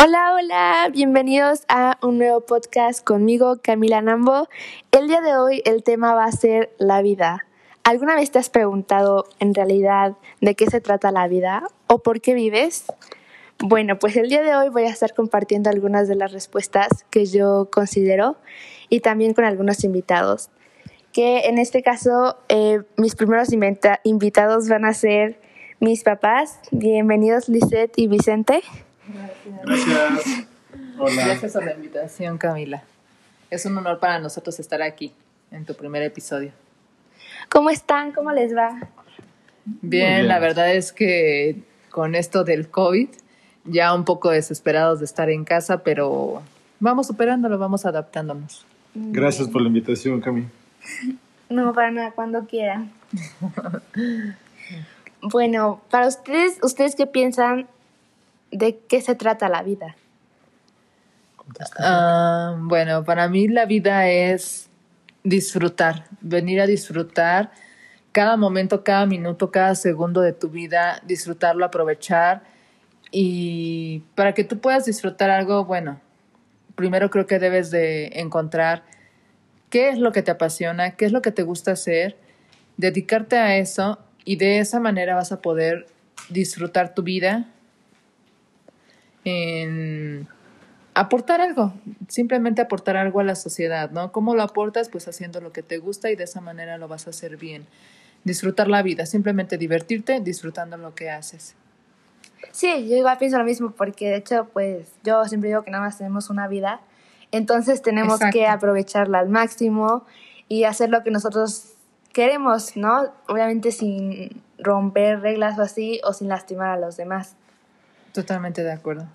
Hola, hola, bienvenidos a un nuevo podcast conmigo, Camila Nambo. El día de hoy el tema va a ser la vida. ¿Alguna vez te has preguntado en realidad de qué se trata la vida o por qué vives? Bueno, pues el día de hoy voy a estar compartiendo algunas de las respuestas que yo considero y también con algunos invitados. Que en este caso eh, mis primeros invitados van a ser mis papás. Bienvenidos Lisette y Vicente. Gracias. Hola. Gracias por la invitación, Camila. Es un honor para nosotros estar aquí en tu primer episodio. ¿Cómo están? ¿Cómo les va? Bien, la verdad es que con esto del COVID, ya un poco desesperados de estar en casa, pero vamos superándolo, vamos adaptándonos. Gracias por la invitación, Cami. No, para nada, cuando quieran. bueno, para ustedes, ¿ustedes qué piensan de qué se trata la vida? Ah, bueno, para mí la vida es disfrutar, venir a disfrutar cada momento, cada minuto, cada segundo de tu vida, disfrutarlo, aprovechar. Y para que tú puedas disfrutar algo, bueno, primero creo que debes de encontrar qué es lo que te apasiona, qué es lo que te gusta hacer, dedicarte a eso y de esa manera vas a poder disfrutar tu vida en aportar algo, simplemente aportar algo a la sociedad, ¿no? ¿Cómo lo aportas? Pues haciendo lo que te gusta y de esa manera lo vas a hacer bien. Disfrutar la vida, simplemente divertirte disfrutando lo que haces. Sí, yo igual pienso lo mismo porque de hecho pues yo siempre digo que nada más tenemos una vida, entonces tenemos que aprovecharla al máximo y hacer lo que nosotros queremos, ¿no? Obviamente sin romper reglas o así o sin lastimar a los demás. Totalmente de acuerdo.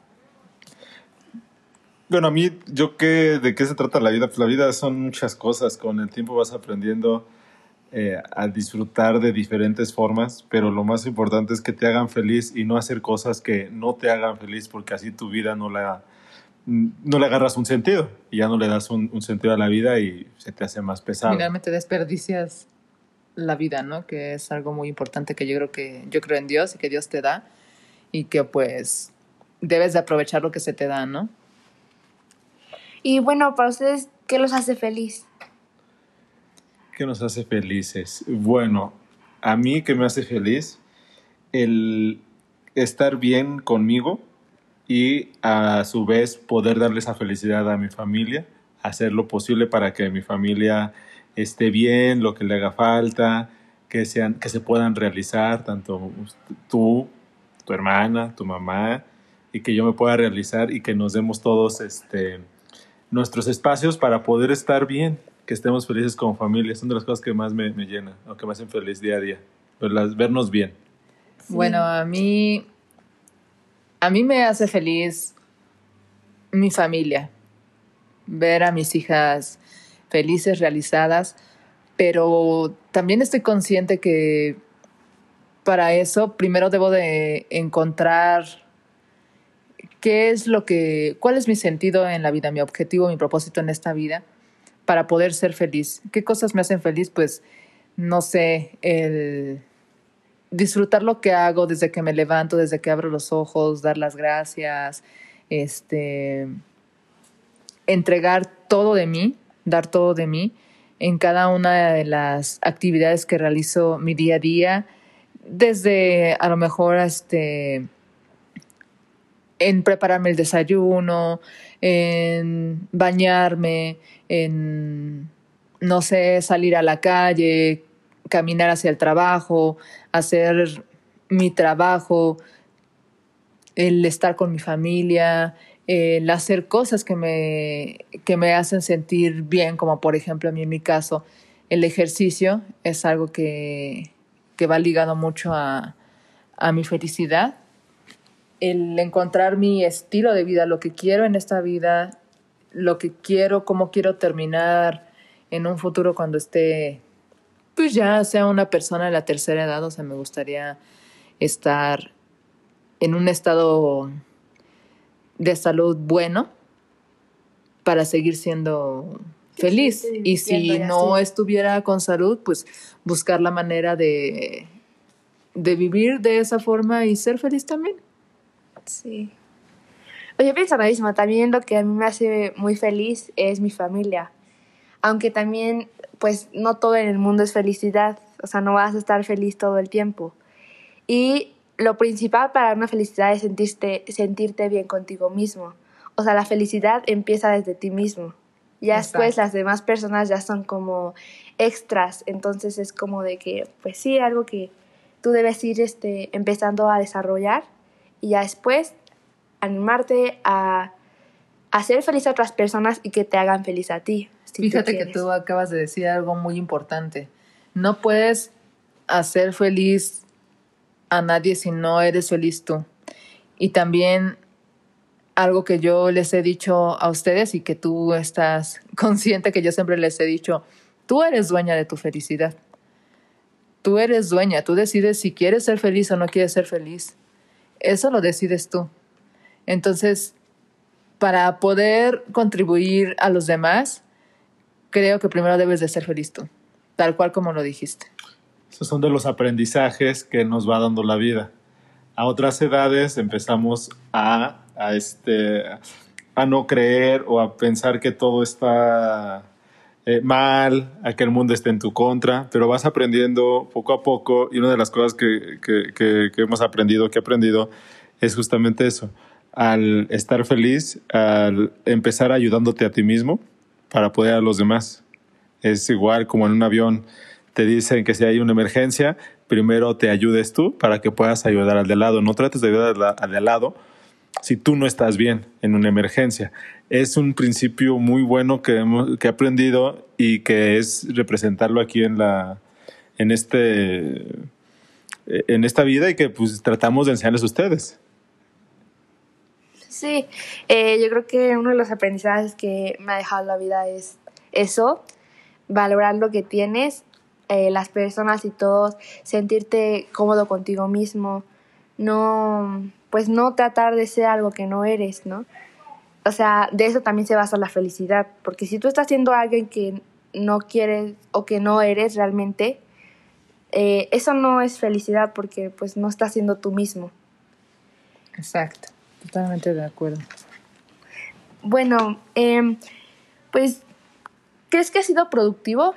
Bueno, a mí, yo qué, de qué se trata la vida? Pues la vida son muchas cosas. Con el tiempo vas aprendiendo eh, a disfrutar de diferentes formas, pero lo más importante es que te hagan feliz y no hacer cosas que no te hagan feliz, porque así tu vida no la no le agarras un sentido y ya no le das un, sentido a la vida y se te hace más pesado. Finalmente desperdicias la vida, ¿no? Que es algo muy importante que yo creo que yo creo en Dios y que Dios te da y que pues debes de aprovechar lo que se te da, ¿no? Y bueno, para ustedes, ¿qué los hace feliz? ¿Qué nos hace felices? Bueno, a mí que me hace feliz el estar bien conmigo y a su vez poder darle esa felicidad a mi familia, hacer lo posible para que mi familia esté bien, lo que le haga falta, que, sean, que se puedan realizar, tanto tú, tu hermana, tu mamá, y que yo me pueda realizar y que nos demos todos este, nuestros espacios para poder estar bien, que estemos felices como familia. Son de las cosas que más me, me llenan o que me hacen feliz día a día, vernos bien. Bueno, a mí, a mí me hace feliz mi familia, ver a mis hijas felices, realizadas, pero también estoy consciente que para eso primero debo de encontrar qué es lo que, cuál es mi sentido en la vida, mi objetivo, mi propósito en esta vida para poder ser feliz. ¿Qué cosas me hacen feliz? Pues, no sé, disfrutar lo que hago desde que me levanto, desde que abro los ojos, dar las gracias, este, entregar todo de mí, dar todo de mí en cada una de las actividades que realizo mi día a día, desde a lo mejor este en prepararme el desayuno, en bañarme, en, no sé, salir a la calle, caminar hacia el trabajo, hacer mi trabajo, el estar con mi familia, el hacer cosas que me, que me hacen sentir bien, como por ejemplo a mí en mi caso, el ejercicio es algo que, que va ligado mucho a, a mi felicidad el encontrar mi estilo de vida, lo que quiero en esta vida, lo que quiero, cómo quiero terminar en un futuro cuando esté, pues ya sea una persona de la tercera edad, o sea, me gustaría estar en un estado de salud bueno para seguir siendo feliz. y si no estuviera con salud, pues buscar la manera de, de vivir de esa forma y ser feliz también. Sí. Yo pienso lo mismo, también lo que a mí me hace muy feliz es mi familia. Aunque también, pues no todo en el mundo es felicidad, o sea, no vas a estar feliz todo el tiempo. Y lo principal para una felicidad es sentirte, sentirte bien contigo mismo. O sea, la felicidad empieza desde ti mismo. Ya después las demás personas ya son como extras, entonces es como de que, pues sí, algo que tú debes ir este, empezando a desarrollar y ya después animarte a hacer feliz a otras personas y que te hagan feliz a ti. Fíjate que tú acabas de decir algo muy importante. No puedes hacer feliz a nadie si no eres feliz tú. Y también algo que yo les he dicho a ustedes y que tú estás consciente que yo siempre les he dicho, tú eres dueña de tu felicidad. Tú eres dueña, tú decides si quieres ser feliz o no quieres ser feliz. Eso lo decides tú. Entonces, para poder contribuir a los demás, creo que primero debes de ser feliz tú, tal cual como lo dijiste. Esos son de los aprendizajes que nos va dando la vida. A otras edades empezamos a, a, este, a no creer o a pensar que todo está eh, mal, a que el mundo esté en tu contra, pero vas aprendiendo poco a poco y una de las cosas que, que, que, que hemos aprendido, que he aprendido, es justamente eso, al estar feliz, al empezar ayudándote a ti mismo para poder a los demás. Es igual como en un avión, te dicen que si hay una emergencia, primero te ayudes tú para que puedas ayudar al de lado. No trates de ayudar al de lado si tú no estás bien en una emergencia. Es un principio muy bueno que, hemos, que he aprendido y que es representarlo aquí en la en este en esta vida y que pues tratamos de enseñarles a ustedes. Sí, eh, yo creo que uno de los aprendizajes que me ha dejado la vida es eso, valorar lo que tienes, eh, las personas y todos, sentirte cómodo contigo mismo, no, pues no tratar de ser algo que no eres, ¿no? O sea, de eso también se basa la felicidad, porque si tú estás siendo alguien que no quieres o que no eres realmente, eh, eso no es felicidad porque pues no estás siendo tú mismo. Exacto. Totalmente de acuerdo. Bueno, eh, pues, ¿crees que ha sido productivo?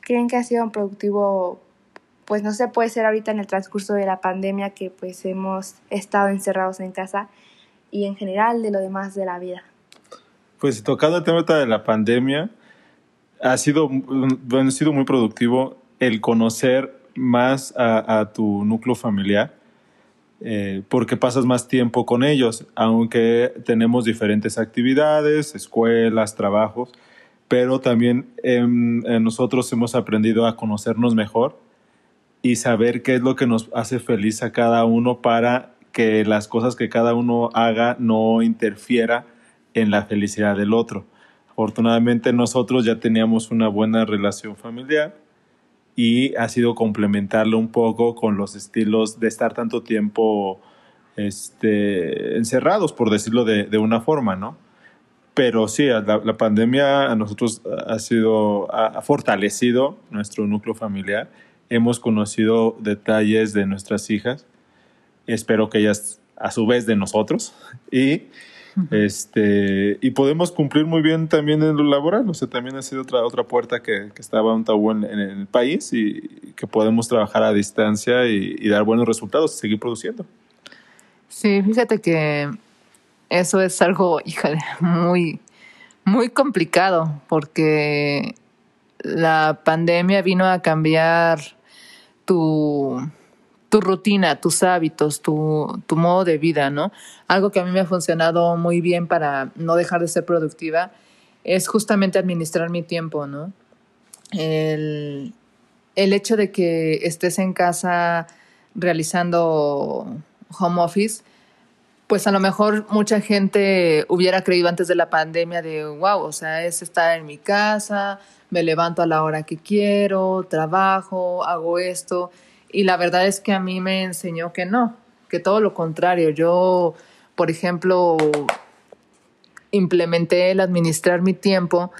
¿Creen que ha sido productivo? Pues no sé, puede ser ahorita en el transcurso de la pandemia que pues hemos estado encerrados en casa y en general de lo demás de la vida. Pues tocando el tema de la pandemia, ha sido, ha sido muy productivo el conocer más a, tu núcleo familiar eh, porque pasas más tiempo con ellos, aunque tenemos diferentes actividades, escuelas, trabajos, pero también eh, nosotros hemos aprendido a conocernos mejor y saber qué es lo que nos hace feliz a cada uno para que las cosas que cada uno haga no interfiera en la felicidad del otro. Afortunadamente nosotros ya teníamos una buena relación familiar y ha sido complementarlo un poco con los estilos de estar tanto tiempo este, encerrados, por decirlo de, de una forma, ¿no? Pero sí, la, pandemia a nosotros ha sido, ha fortalecido nuestro núcleo familiar. Hemos conocido detalles de nuestras hijas. Espero que ellas, a su vez, de nosotros. Y este, y podemos cumplir muy bien también en lo laboral. O sea, también ha sido otra, otra puerta que, que estaba un tabú en, en, el país y que podemos trabajar a distancia y, y dar buenos resultados y seguir produciendo. Sí, fíjate que eso es algo, híjole, muy, muy complicado porque la pandemia vino a cambiar tu, rutina, tus hábitos, tu, modo de vida, ¿no? Algo que a mí me ha funcionado muy bien para no dejar de ser productiva es justamente administrar mi tiempo, ¿no? El hecho de que estés en casa realizando home office, pues a lo mejor mucha gente hubiera creído antes de la pandemia de, wow, o sea, es estar en mi casa, me levanto a la hora que quiero, trabajo, hago esto y la verdad es que a mí me enseñó que no, que todo lo contrario. Yo, por ejemplo, implementé el administrar mi tiempo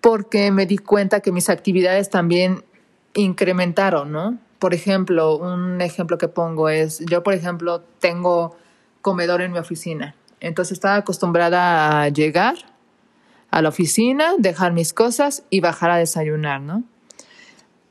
porque me di cuenta que mis actividades también incrementaron, ¿no? Por ejemplo, un ejemplo que pongo es, yo por ejemplo tengo comedor en mi oficina. Entonces estaba acostumbrada a llegar a la oficina, dejar mis cosas y bajar a desayunar, ¿no?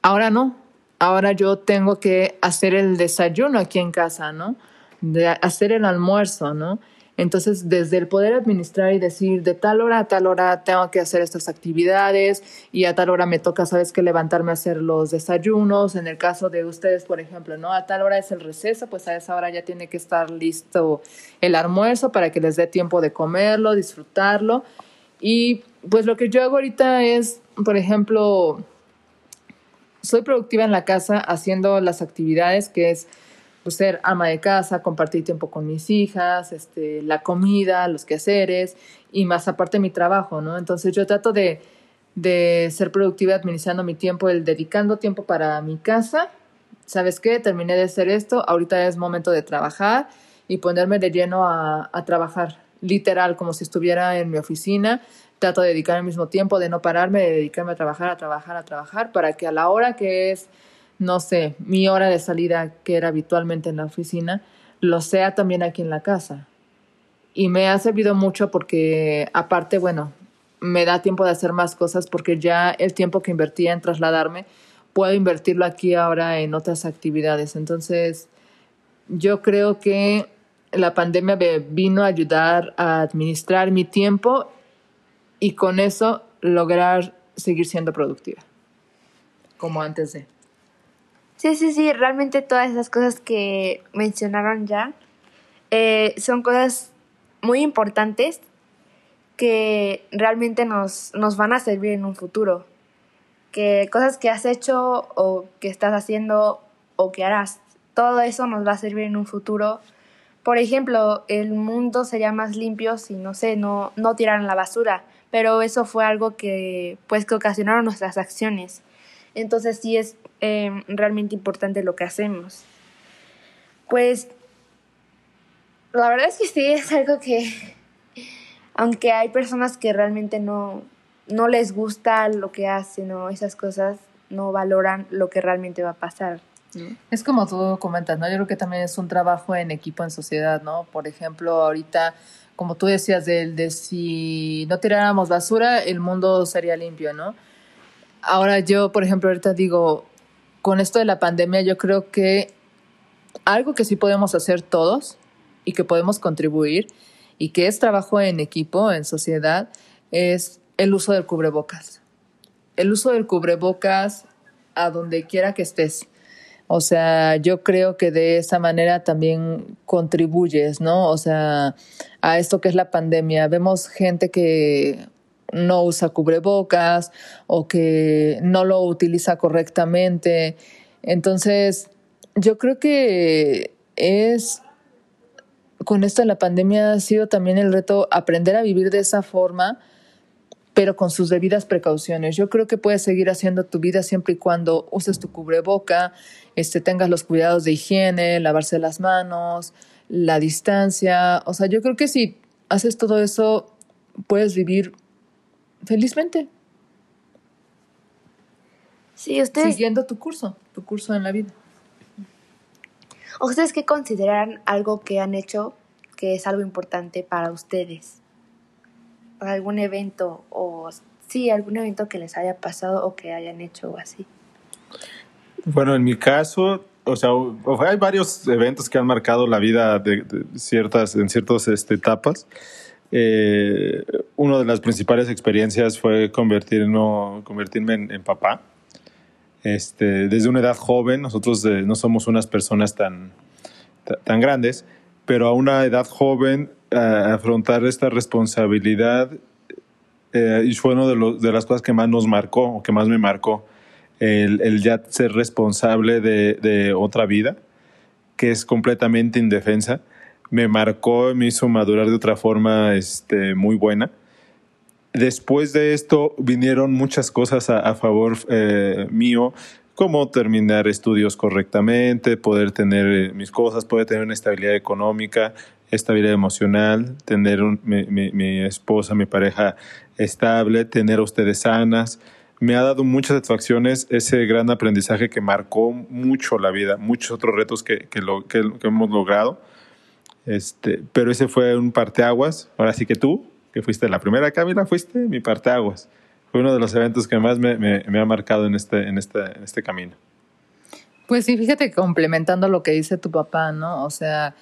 Ahora no. Ahora yo tengo que hacer el desayuno aquí en casa, ¿no? De hacer el almuerzo, ¿no? Entonces, desde el poder administrar y decir, de tal hora a tal hora tengo que hacer estas actividades y a tal hora me toca, sabes que levantarme a hacer los desayunos. En el caso de ustedes, por ejemplo, ¿no? A tal hora es el receso, pues a esa hora ya tiene que estar listo el almuerzo para que les dé tiempo de comerlo, disfrutarlo. Y pues lo que yo hago ahorita es, por ejemplo, soy productiva en la casa haciendo las actividades que es pues, ser ama de casa, compartir tiempo con mis hijas, este, la comida, los quehaceres y más aparte mi trabajo, ¿no? Entonces yo trato de, de ser productiva administrando mi tiempo, el dedicando tiempo para mi casa. ¿Sabes qué? Terminé de hacer esto, ahorita es momento de trabajar y ponerme de lleno a, a trabajar, literal, como si estuviera en mi oficina. Trato de dedicar el mismo tiempo, de no pararme, de dedicarme a trabajar, a trabajar, a trabajar, para que a la hora que es no sé, mi hora de salida, que era habitualmente en la oficina, lo sea también aquí en la casa. Y me ha servido mucho porque, aparte, bueno, me da tiempo de hacer más cosas porque ya el tiempo que invertía en trasladarme, puedo invertirlo aquí ahora en otras actividades. Entonces, yo creo que la pandemia me vino a ayudar a administrar mi tiempo y con eso lograr seguir siendo productiva, como antes de. Sí, sí, sí, realmente todas esas cosas que mencionaron ya eh, son cosas muy importantes que realmente nos, nos van a servir en un futuro. Que cosas que has hecho o que estás haciendo o que harás, todo eso nos va a servir en un futuro. Por ejemplo, el mundo sería más limpio si, no sé, no, no tiraran la basura, pero eso fue algo que, pues, que ocasionaron nuestras acciones. Entonces sí es eh, realmente importante lo que hacemos. Pues la verdad es que sí es algo que, aunque hay personas que realmente no, no les gusta lo que hacen o esas cosas, no valoran lo que realmente va a pasar. Es como tú comentas, ¿no? Yo creo que también es un trabajo en equipo, en sociedad, ¿no? Por ejemplo, ahorita, como tú decías, de, de si no tiráramos basura, el mundo sería limpio, ¿no? Ahora yo, por ejemplo, ahorita digo, con esto de la pandemia, yo creo que algo que sí podemos hacer todos y que podemos contribuir y que es trabajo en equipo, en sociedad, es el uso del cubrebocas. El uso del cubrebocas a donde quiera que estés. O sea, yo creo que de esa manera también contribuyes, ¿no? O sea, a esto que es la pandemia. Vemos gente que no usa cubrebocas o que no lo utiliza correctamente. Entonces, yo creo que es con esto de la pandemia ha sido también el reto aprender a vivir de esa forma, pero con sus debidas precauciones. Yo creo que puedes seguir haciendo tu vida siempre y cuando uses tu cubreboca, este, tengas los cuidados de higiene, lavarse las manos, la distancia. O sea, yo creo que si haces todo eso, puedes vivir felizmente. Sí, ustedes. Siguiendo tu curso, tu curso en la vida. ¿Ustedes qué consideran algo que han hecho que es algo importante para ustedes? ¿Algún evento o sí, algún evento que les haya pasado o que hayan hecho o así? Bueno, en mi caso, o sea, hay varios eventos que han marcado la vida de, de ciertas, en ciertas este, etapas. Eh, una de las principales experiencias fue convertirme, en, papá. Este, desde una edad joven, nosotros eh, no somos unas personas tan, tan grandes, pero a una edad joven afrontar esta responsabilidad eh, y fue una de, de, las cosas que más nos marcó, o que más me marcó, el, ya ser responsable de, otra vida, que es completamente indefensa me marcó, me hizo madurar de otra forma este, muy buena. Después de esto vinieron muchas cosas a, favor eh, mío, como terminar estudios correctamente, poder tener eh, mis cosas, poder tener una estabilidad económica, estabilidad emocional, tener mi, esposa, mi pareja estable, tener a ustedes sanas. Me ha dado muchas satisfacciones ese gran aprendizaje que marcó mucho la vida, muchos otros retos que, que, lo, que hemos logrado Este, pero ese fue un parteaguas. Ahora sí que tú, que fuiste la primera Camila, fuiste mi parteaguas. Fue uno de los eventos que más me, ha marcado en este, en, este, en este camino. Pues sí, fíjate, complementando lo que dice tu papá, ¿no? O sea,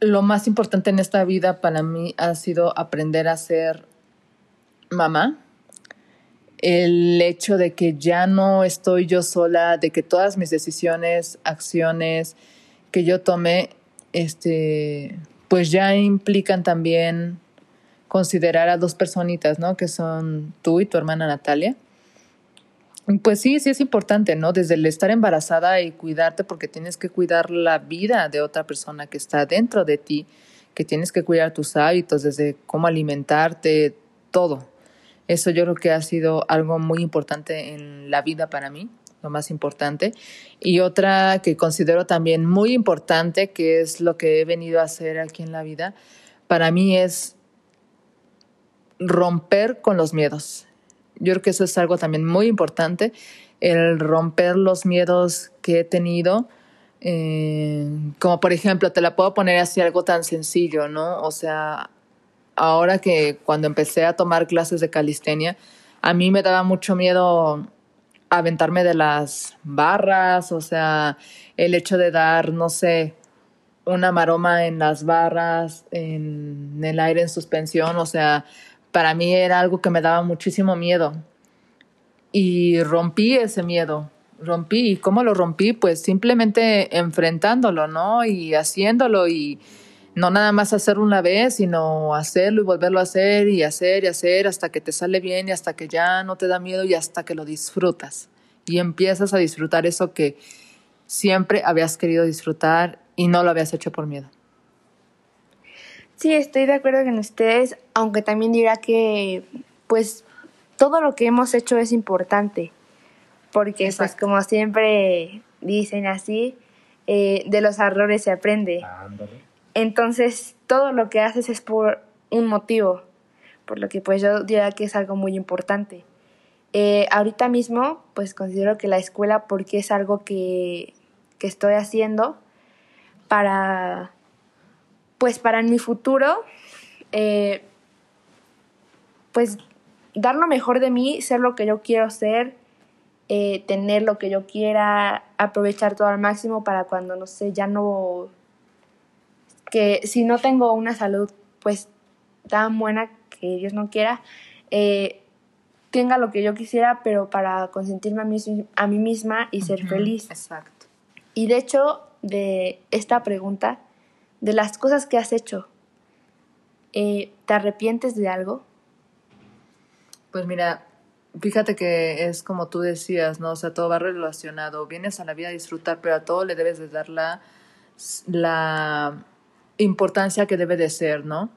lo más importante en esta vida para mí ha sido aprender a ser mamá. El hecho de que ya no estoy yo sola, de que todas mis decisiones, acciones que yo tomé, este, pues ya implican también considerar a dos personitas, ¿no? Que son tú y tu hermana Natalia pues sí, sí es importante, ¿no? Desde el estar embarazada y cuidarte, porque tienes que cuidar la vida de otra persona que está dentro de ti, que tienes que cuidar tus hábitos, desde cómo alimentarte, todo. Eso yo creo que ha sido algo muy importante en la vida para mí, lo más importante. Y otra que considero también muy importante, que es lo que he venido a hacer aquí en la vida, para mí es romper con los miedos yo creo que eso es algo también muy importante, el romper los miedos que he tenido. Eh, como por ejemplo, te la puedo poner así algo tan sencillo, ¿no? O sea, ahora que cuando empecé a tomar clases de calistenia, a mí me daba mucho miedo aventarme de las barras, o sea, el hecho de dar, no sé, una maroma en las barras, en el aire en suspensión, o sea, para mí era algo que me daba muchísimo miedo. Y rompí ese miedo, rompí. ¿Y cómo lo rompí? Pues simplemente enfrentándolo, ¿no? Y haciéndolo y no nada más hacerlo una vez, sino hacerlo y volverlo a hacer y hacer y hacer hasta que te sale bien y hasta que ya no te da miedo y hasta que lo disfrutas. Y empiezas a disfrutar eso que siempre habías querido disfrutar y no lo habías hecho por miedo. Sí, estoy de acuerdo con ustedes, aunque también dirá que pues todo lo que hemos hecho es importante, porque pues como siempre dicen así, eh, de los errores se aprende. Entonces, todo lo que haces es por un motivo, por lo que pues yo diría que es algo muy importante. Eh, ahorita mismo, pues considero que la escuela, porque es algo que, que estoy haciendo para pues para mi futuro, eh, pues dar lo mejor de mí, ser lo que yo quiero ser, eh, tener lo que yo quiera, aprovechar todo al máximo para cuando, no sé, ya no, que si no tengo una salud pues tan buena que Dios no quiera, eh, tenga lo que yo quisiera, pero para consentirme a mí, a mí misma y ser feliz. Exacto. Y de hecho, de esta pregunta, de las cosas que has hecho, eh, ¿te arrepientes de algo? Pues mira, fíjate que es como tú decías, ¿no? O sea, todo va relacionado. Vienes a la vida a disfrutar, pero a todo le debes de dar la, la importancia que debe de ser, ¿no?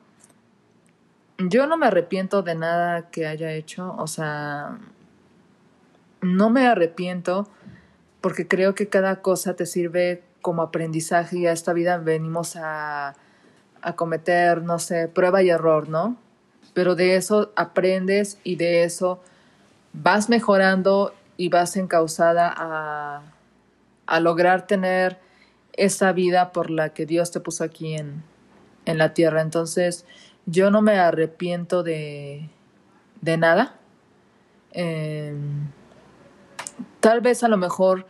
Yo no me arrepiento de nada que haya hecho, o sea, no me arrepiento porque creo que cada cosa te sirve como aprendizaje y a esta vida venimos a, a cometer, no sé, prueba y error, ¿no? Pero de eso aprendes y de eso vas mejorando y vas encausada a, a lograr tener esa vida por la que Dios te puso aquí en, en la tierra. Entonces, yo no me arrepiento de, de nada. Em, tal vez a lo mejor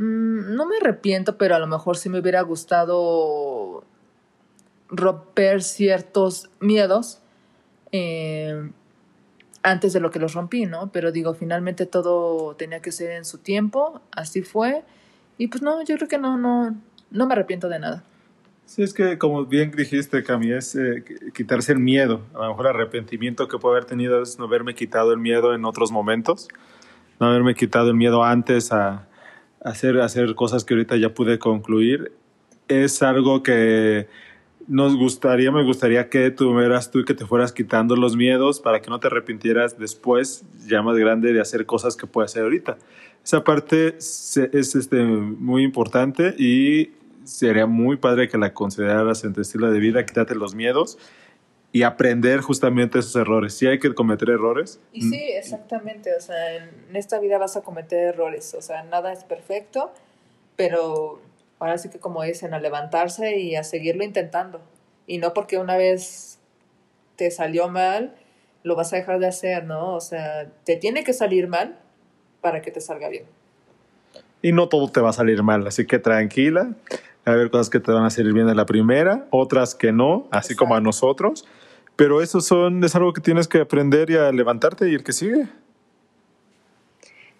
Mm, no me arrepiento, pero a lo mejor sí me hubiera gustado romper ciertos miedos eh, antes de lo que los rompí, ¿no? Pero digo, finalmente todo tenía que ser en su tiempo, así fue. Y pues no, yo creo que no, no, no me arrepiento de nada. Sí, es que como bien dijiste, Cami, es eh, quitarse el miedo. A lo mejor arrepentimiento que puedo haber tenido es no haberme quitado el miedo en otros momentos, no haberme quitado el miedo antes a, hacer, hacer cosas que ahorita ya pude concluir, es algo que nos gustaría, me gustaría que tú eras tú y que te fueras quitando los miedos para que no te arrepintieras después, ya más grande, de hacer cosas que puedes hacer ahorita. Esa parte es este, muy importante y sería muy padre que la consideraras en tu estilo de vida, quítate los miedos y aprender justamente esos errores. Sí hay que cometer errores. Y sí, exactamente. O sea, en esta vida vas a cometer errores. O sea, nada es perfecto, pero ahora sí que como dicen, a levantarse y a seguirlo intentando. Y no porque una vez te salió mal, lo vas a dejar de hacer, ¿no? O sea, te tiene que salir mal para que te salga bien. Y no todo te va a salir mal, así que tranquila. A haber cosas que te van a salir bien en la primera, otras que no, así como a nosotros. Pero eso son, es algo que tienes que aprender y a levantarte y el que sigue.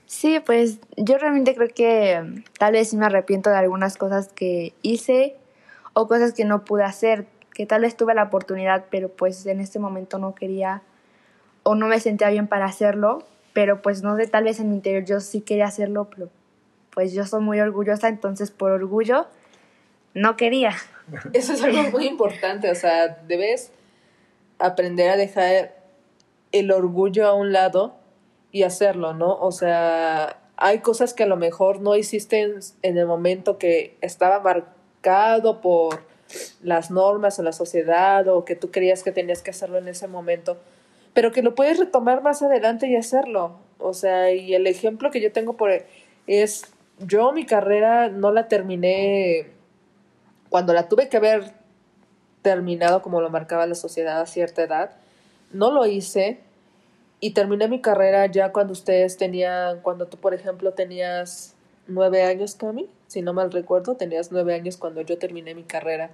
Sí, pues yo realmente creo que mm, tal vez sí me arrepiento de algunas cosas que hice o cosas que no pude hacer, que tal vez tuve la oportunidad, pero pues en este momento no quería o no me sentía bien para hacerlo, pero pues no sé, tal vez en mi interior yo sí quería hacerlo, pero pues yo soy muy orgullosa, entonces por orgullo no quería. Eso es algo muy importante, o sea, debes aprender a dejar el orgullo a un lado y hacerlo, ¿no? O sea, hay cosas que a lo mejor no hiciste en, el momento que estaba marcado por las normas o la sociedad o que tú creías que tenías que hacerlo en ese momento, pero que lo puedes retomar más adelante y hacerlo. O sea, y el ejemplo que yo tengo por es yo mi carrera no la terminé cuando la tuve que haber terminado como lo marcaba la sociedad a cierta edad, no lo hice y terminé mi carrera ya cuando ustedes tenían, cuando tú, por ejemplo, tenías nueve años, Cami, si no mal recuerdo, tenías nueve años cuando yo terminé mi carrera.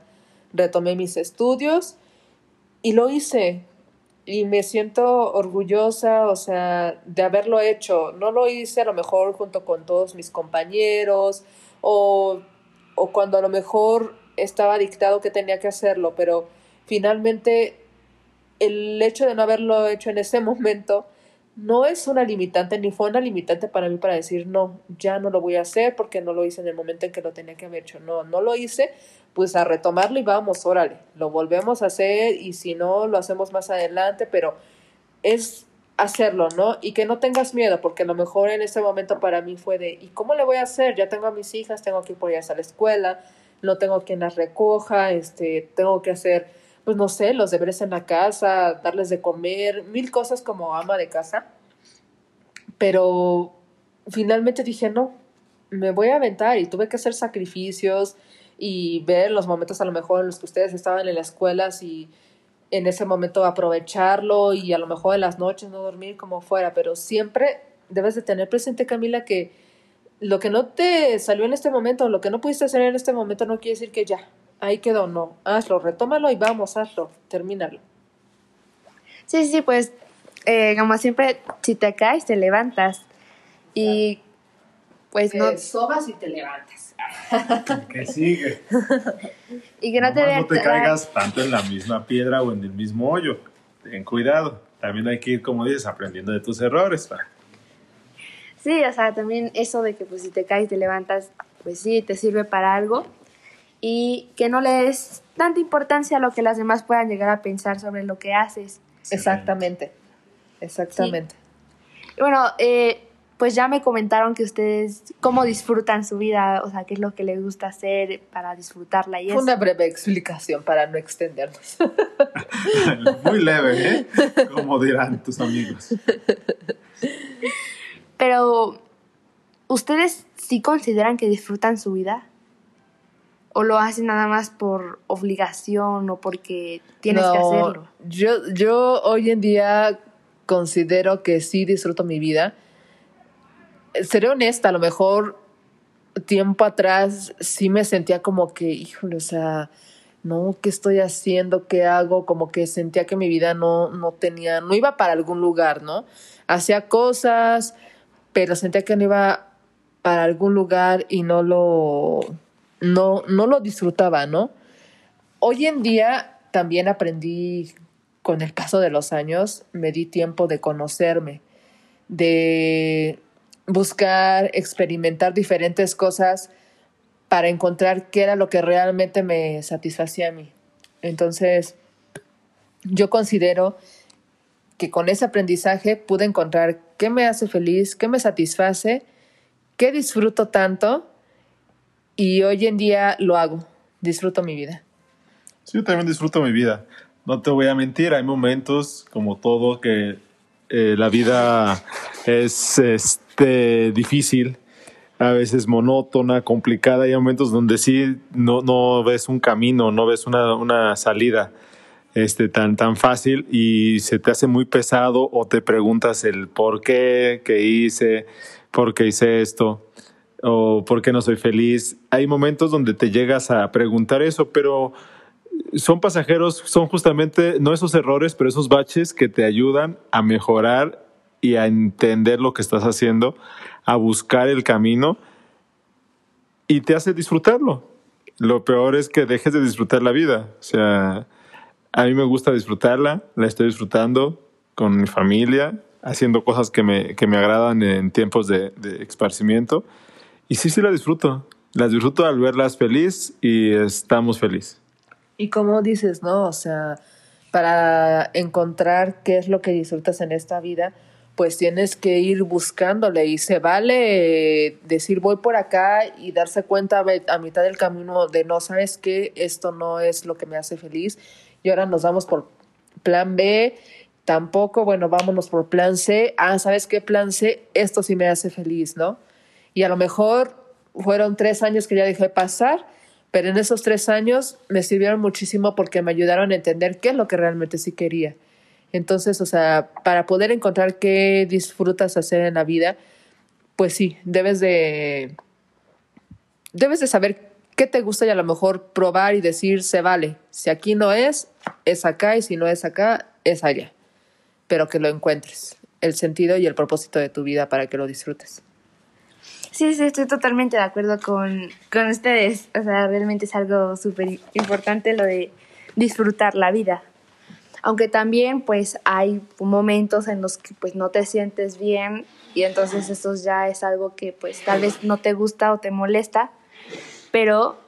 Retomé mis estudios y lo hice. Y me siento orgullosa, o sea, de haberlo hecho. No lo hice a lo mejor junto con todos mis compañeros o, o cuando a lo mejor estaba dictado que tenía que hacerlo, pero finalmente el hecho de no haberlo hecho en ese momento no es una limitante ni fue una limitante para mí para decir no, ya no lo voy a hacer porque no lo hice en el momento en que lo tenía que haber hecho. No, no lo hice, pues a retomarlo y vamos, órale, lo volvemos a hacer y si no, lo hacemos más adelante, pero es hacerlo, ¿no? Y que no tengas miedo, porque a lo mejor en ese momento para mí fue de, ¿y cómo le voy a hacer? Ya tengo a mis hijas, tengo que ir por ellas a la escuela, no tengo quien las recoja, este, tengo que hacer pues no sé, los deberes en la casa, darles de comer, mil cosas como ama de casa. Pero finalmente dije, no, me voy a aventar y tuve que hacer sacrificios y ver los momentos a lo mejor en los que ustedes estaban en las escuelas y en ese momento aprovecharlo y a lo mejor en las noches no dormir como fuera, pero siempre debes de tener presente, Camila, que lo que no te salió en este momento, lo que no pudiste hacer en este momento no quiere decir que ya, ahí quedó, no, hazlo, retómalo y vamos, hazlo, termínalo. Sí, sí, pues eh, como siempre, si te caes, te levantas. Y pues te no... sobas y te levantas. Que sigue. y que no te, no te caigas tanto en la misma piedra o en el mismo hoyo. Ten cuidado. También hay que ir, como dices, aprendiendo de tus errores. Sí, o sea, también eso de que pues si te caes, te levantas, pues sí, te sirve para algo y que no le des tanta importancia a lo que las demás puedan llegar a pensar sobre lo que haces. Exactamente, exactamente. Y bueno, eh, pues ya me comentaron que ustedes cómo disfrutan su vida, o sea, qué es lo que les gusta hacer para disfrutarla y Fue una breve explicación para no extendernos. Muy leve, ¿eh? Como dirán tus amigos. Pero, ¿ustedes sí consideran que disfrutan su vida? o lo haces nada más por obligación o porque tienes que hacerlo? Yo, yo hoy en día considero que sí disfruto mi vida. Seré honesta, a lo mejor tiempo atrás sí me sentía como que, híjole, o sea, no, ¿qué estoy haciendo? ¿Qué hago? Como que sentía que mi vida no, no tenía, no iba para algún lugar, ¿no? Hacía cosas, pero sentía que no iba para algún lugar y no lo, no, no lo disfrutaba, ¿no? Hoy en día también aprendí con el paso de los años, me di tiempo de conocerme, de buscar, experimentar diferentes cosas para encontrar qué era lo que realmente me satisfacía a mí. Entonces, yo considero que con ese aprendizaje pude encontrar qué me hace feliz, qué me satisface, qué disfruto tanto y hoy en día lo hago, disfruto mi vida. Sí, yo también disfruto mi vida. No te voy a mentir, hay momentos como todo que eh, la vida es este, difícil, a veces monótona, complicada, hay momentos donde sí no, no ves un camino, no ves una, una salida este, tan, tan fácil y se te hace muy pesado o te preguntas el por qué, qué hice, por qué hice esto o por qué no soy feliz. Hay momentos donde te llegas a preguntar eso, pero son pasajeros, son justamente no esos errores, pero esos baches que te ayudan a mejorar y a entender lo que estás haciendo, a buscar el camino y te hace disfrutarlo. Lo peor es que dejes de disfrutar la vida. O sea, a mí me gusta disfrutarla, la estoy disfrutando con mi familia, haciendo cosas que me, que me agradan en tiempos de, de esparcimiento. Y sí, sí la disfruto. Las disfruto al verlas feliz y estamos felices. Y como dices, ¿no? O sea, para encontrar qué es lo que disfrutas en esta vida, pues tienes que ir buscándole y se vale decir voy por acá y darse cuenta a mitad del camino de no sabes qué, esto no es lo que me hace feliz y ahora nos vamos por plan B, tampoco, bueno, vámonos por plan C, ah, ¿sabes qué plan C? Esto sí me hace feliz, ¿no? Y a lo mejor fueron tres años que ya dejé pasar, pero en esos tres años me sirvieron muchísimo porque me ayudaron a entender qué es lo que realmente sí quería. Entonces, o sea, para poder encontrar qué disfrutas hacer en la vida, pues sí, debes de debes de saber qué te gusta y a lo mejor probar y decir se vale. Si aquí no es, es acá y si no es acá, es allá. Pero que lo encuentres, el sentido y el propósito de tu vida para que lo disfrutes. Sí, sí, estoy totalmente de acuerdo con, con ustedes. O sea, realmente es algo súper importante lo de disfrutar la vida aunque también pues hay momentos en los que pues no te sientes bien y entonces eso ya es algo que pues tal vez no te gusta o te molesta, pero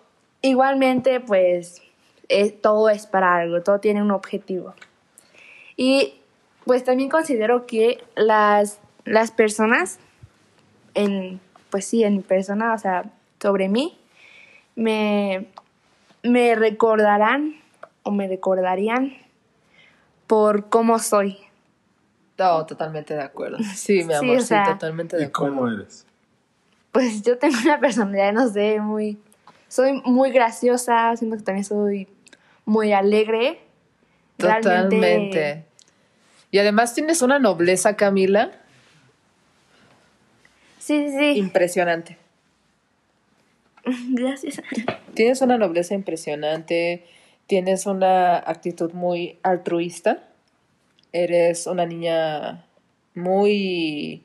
igualmente pues todo es para algo, todo tiene un objetivo. Y pues también considero que las, las personas, en, pues sí, en mi persona, o sea, sobre mí, me, me recordarán o me recordarían por cómo soy. No, totalmente de acuerdo. Sí, mi amor, sí, totalmente de acuerdo. ¿Y cómo eres? Pues yo tengo una personalidad, no sé, muy... Soy muy graciosa, siento que también soy muy alegre. Totalmente. Y además tienes una nobleza, Camila. Sí, sí, sí. Impresionante. Gracias. Tienes una nobleza impresionante tienes una actitud muy altruista, eres una niña muy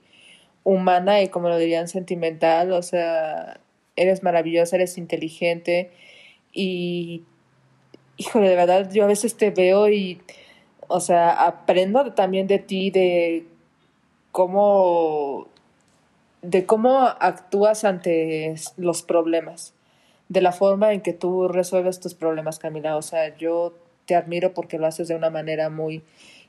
humana y como lo dirían sentimental, o sea, eres maravillosa, eres inteligente y, híjole, de verdad, yo a veces te veo y, o sea, aprendo también de ti, de cómo, de cómo actúas ante los problemas de la forma en que tú resuelves tus problemas, Camila. O sea, yo te admiro porque lo haces de una manera muy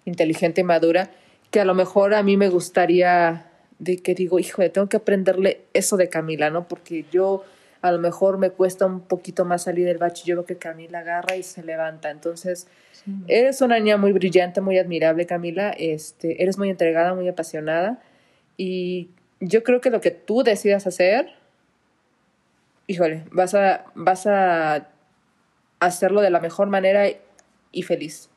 inteligente y madura, que a lo mejor a mí me gustaría de que digo, hijo, tengo que aprenderle eso de Camila, ¿no? Porque yo a lo mejor me cuesta un poquito más salir del bache, yo veo que Camila agarra y se levanta. Entonces, eres una niña muy brillante, muy admirable, Camila, este, eres muy entregada, muy apasionada y yo creo que lo que tú decidas hacer, híjole, vas a, vas a hacerlo de la mejor manera y feliz.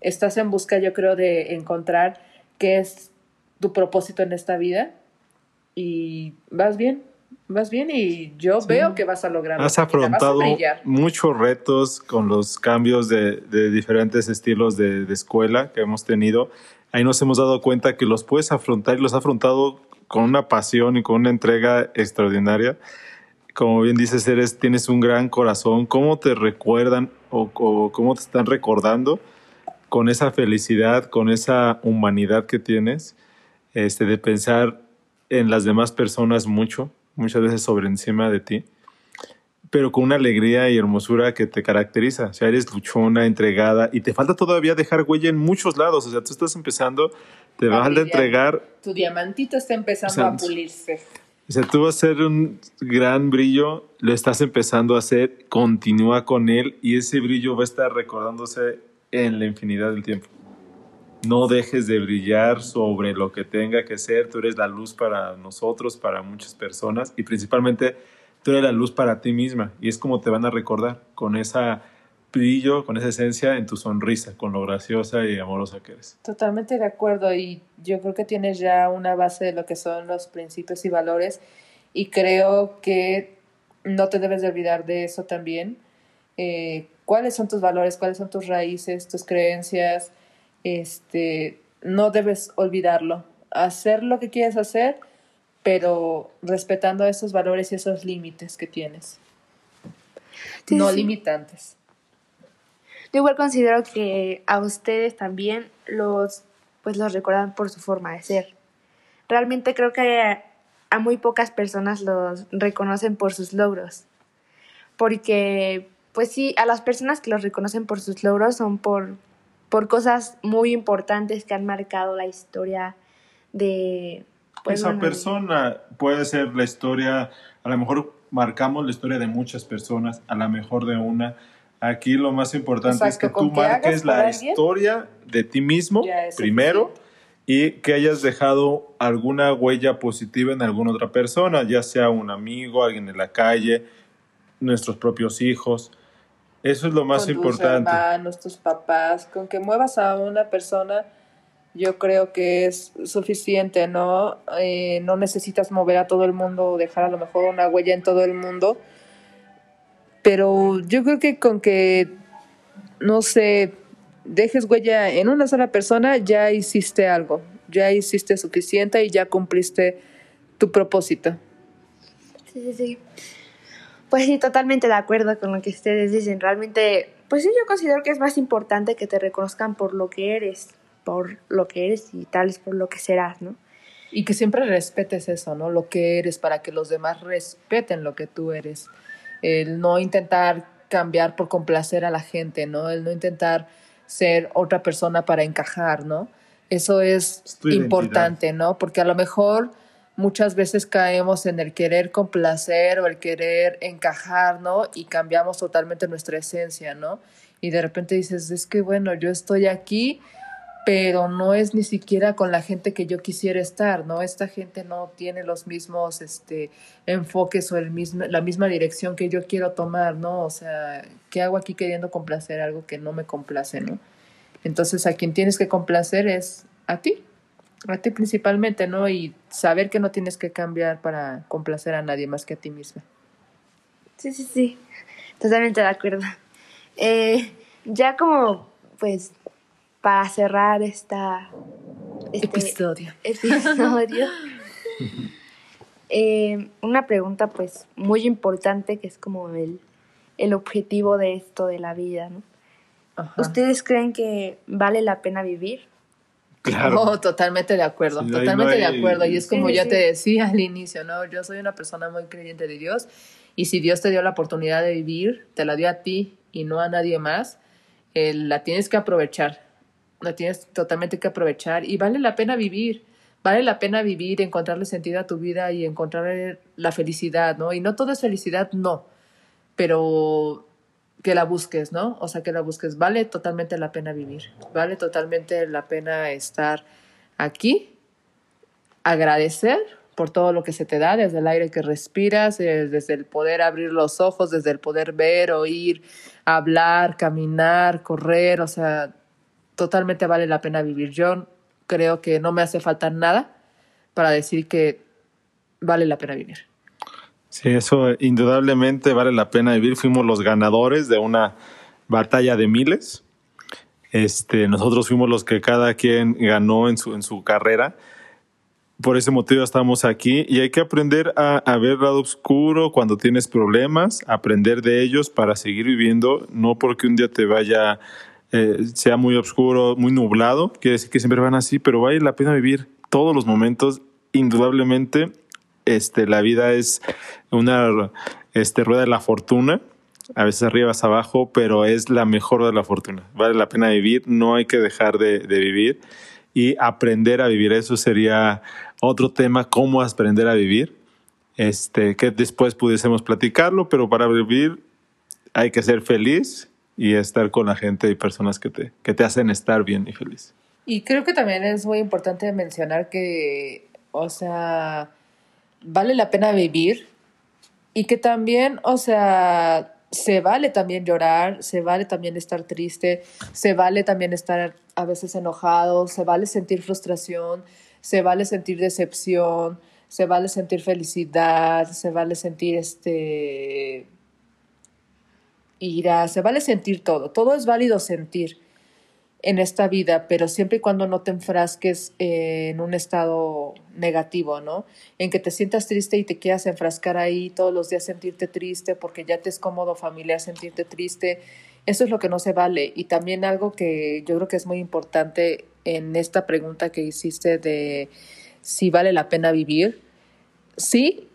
Estás en busca, yo creo, de encontrar qué es tu propósito en esta vida y vas bien, vas bien y yo veo que vas a lograrlo. Has afrontado muchos retos con los cambios de, de diferentes estilos de, de, escuela que hemos tenido. Ahí nos hemos dado cuenta que los puedes afrontar y los has afrontado con una pasión y con una entrega extraordinaria como bien dices, eres, tienes un gran corazón. ¿Cómo te recuerdan o, cómo te están recordando con esa felicidad, con esa humanidad que tienes, este, de pensar en las demás personas mucho, muchas veces sobre encima de ti, pero con una alegría y hermosura que te caracteriza. O sea, eres luchona, entregada y te falta todavía dejar huella en muchos lados. O sea, tú estás empezando, te vas a entregar. Tu diamantito está empezando a pulirse. O sea, tú vas a hacer un gran brillo, lo estás empezando a hacer, continúa con él y ese brillo va a estar recordándose en la infinidad del tiempo. No dejes de brillar sobre lo que tenga que ser. Tú eres la luz para nosotros, para muchas personas y principalmente tú eres la luz para ti misma. Y es como te van a recordar con esa brillo, con esa esencia en tu sonrisa, con lo graciosa y amorosa que eres. Totalmente de acuerdo y yo creo que tienes ya una base de lo que son los principios y valores y creo que no te debes de olvidar de eso también. Eh, ¿Cuáles son tus valores? ¿Cuáles son tus raíces, tus creencias? Este, no debes olvidarlo. Hacer lo que quieres hacer, pero respetando esos valores y esos límites que tienes. no limitantes. Yo igual considero que a ustedes también los, pues los recuerdan por su forma de ser. Realmente creo que a, muy pocas personas los reconocen por sus logros. Porque, pues sí, a las personas que los reconocen por sus logros son por, por cosas muy importantes que han marcado la historia de... Pues, Esa persona puede ser la historia, a lo mejor marcamos la historia de muchas personas, a lo mejor de una, Aquí lo más importante es que tú marques la historia de ti mismo primero y que hayas dejado alguna huella positiva en alguna otra persona, ya sea un amigo, alguien en la calle, nuestros propios hijos. Eso es lo más importante. Tus hermanos, tus papás, con que muevas a una persona, yo creo que es suficiente, ¿no? Eh, no necesitas mover a todo el mundo o dejar a lo mejor una huella en todo el mundo pero yo creo que con que, no sé, dejes huella en una sola persona, ya hiciste algo, ya hiciste suficiente y ya cumpliste tu propósito. Sí, sí, sí. Pues sí, totalmente de acuerdo con lo que ustedes dicen. Realmente, pues sí, yo considero que es más importante que te reconozcan por lo que eres, por lo que eres y tal vez por lo que serás, ¿no? Y que siempre respetes eso, ¿no? Lo que eres para que los demás respeten lo que tú eres el no intentar cambiar por complacer a la gente, ¿no? El no intentar ser otra persona para encajar, ¿no? Eso es importante, ¿no? Porque a lo mejor muchas veces caemos en el querer complacer o el querer encajar, ¿no? Y cambiamos totalmente nuestra esencia, ¿no? Y de repente dices, es que bueno, yo estoy aquí pero no es ni siquiera con la gente que yo quisiera estar, ¿no? Esta gente no tiene los mismos este, enfoques o el mismo, la misma dirección que yo quiero tomar, ¿no? O sea, ¿qué hago aquí queriendo complacer algo que no me complace, ¿no? Entonces a quien tienes que complacer es a ti, a ti principalmente, ¿no? Y saber que no tienes que cambiar para complacer a nadie más que a ti misma. Sí, sí, sí, totalmente de acuerdo. Eh, ya como, pues, para cerrar esta, este episodio. episodio eh, una pregunta pues muy importante que es como el, el objetivo de esto de la vida, ¿no? ¿Ustedes creen que vale la pena vivir? Claro. Oh, totalmente de acuerdo, totalmente de acuerdo. Y es como ya te decía al inicio, ¿no? Yo soy una persona muy creyente de Dios y si Dios te dio la oportunidad de vivir, te la dio a ti y no a nadie más, eh, la tienes que aprovechar la tienes totalmente que aprovechar y vale la pena vivir. Vale la pena vivir, encontrarle sentido a tu vida y encontrar la felicidad, ¿no? Y no todo es felicidad, no, pero que la busques, ¿no? O sea, que la busques. Vale totalmente la pena vivir. Vale totalmente la pena estar aquí, agradecer por todo lo que se te da, desde el aire que respiras, eh, desde el poder abrir los ojos, desde el poder ver, oír, hablar, caminar, correr, o sea, totalmente vale la pena vivir. Yo creo que no me hace falta nada para decir que vale la pena vivir. Sí, eso indudablemente vale la pena vivir. Fuimos los ganadores de una batalla de miles. Este, nosotros fuimos los que cada quien ganó en su, en su carrera. Por ese motivo estamos aquí y hay que aprender a, a ver lado oscuro cuando tienes problemas, aprender de ellos para seguir viviendo, no porque un día te vaya eh, sea muy oscuro, muy nublado, quiere decir que siempre van así, pero vale la pena vivir todos los momentos. Indudablemente, este, la vida es una este, rueda de la fortuna, a veces arriba, a abajo, pero es la mejor de la fortuna. Vale la pena vivir, no hay que dejar de, de vivir y aprender a vivir. Eso sería otro tema, cómo aprender a vivir. Este, que después pudiésemos platicarlo, pero para vivir hay que ser feliz y estar con la gente y personas que te, que te hacen estar bien y feliz. Y creo que también es muy importante mencionar que, o sea, vale la pena vivir y que también, o sea, se vale también llorar, se vale también estar triste, se vale también estar a veces enojado, se vale sentir frustración, se vale sentir decepción, se vale sentir felicidad, se vale sentir este ira, se vale sentir todo, todo es válido sentir en esta vida, pero siempre y cuando no te enfrasques en un estado negativo, ¿no? En que te sientas triste y te quieras enfrascar ahí todos los días sentirte triste porque ya te es cómodo familiar sentirte triste. Eso es lo que no se vale. Y también algo que yo creo que es muy importante en esta pregunta que hiciste de si vale la pena vivir. Sí,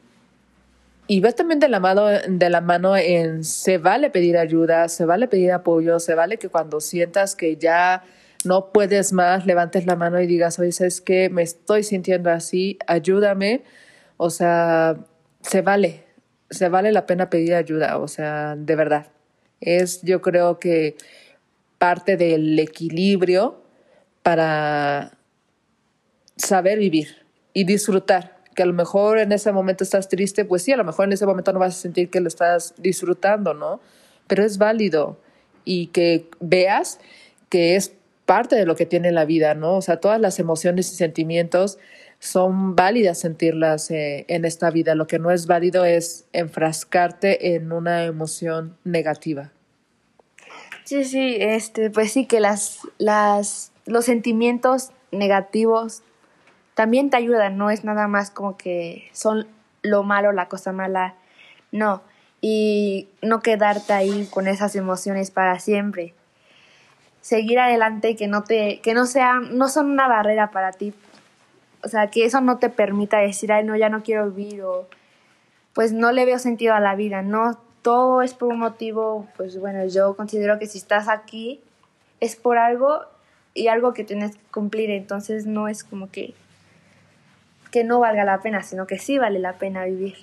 y va también de la, mano, de la mano en se vale pedir ayuda, se vale pedir apoyo, se vale que cuando sientas que ya no puedes más, levantes la mano y digas, oye, ¿sabes qué? Me estoy sintiendo así, ayúdame. O sea, se vale, se vale la pena pedir ayuda, o sea, de verdad. Es, yo creo que parte del equilibrio para saber vivir y disfrutar que a lo mejor en ese momento estás triste, pues sí, a lo mejor en ese momento no vas a sentir que lo estás disfrutando, ¿no? Pero es válido y que veas que es parte de lo que tiene la vida, ¿no? O sea, todas las emociones y sentimientos son válidas sentirlas eh, en esta vida. Lo que no es válido es enfrascarte en una emoción negativa. Sí, sí, este, pues sí que las, las, los sentimientos negativos también te ayudan, no es nada más como que son lo malo, la cosa mala, no. Y no quedarte ahí con esas emociones para siempre. Seguir adelante, que no te, que no sean, no son una barrera para ti. O sea, que eso no te permita decir, ay, no, ya no quiero vivir o pues no le veo sentido a la vida, no, todo es por un motivo, pues bueno, yo considero que si estás aquí es por algo y algo que tienes que cumplir, entonces no es como que que no valga la pena, sino que sí vale la pena vivir.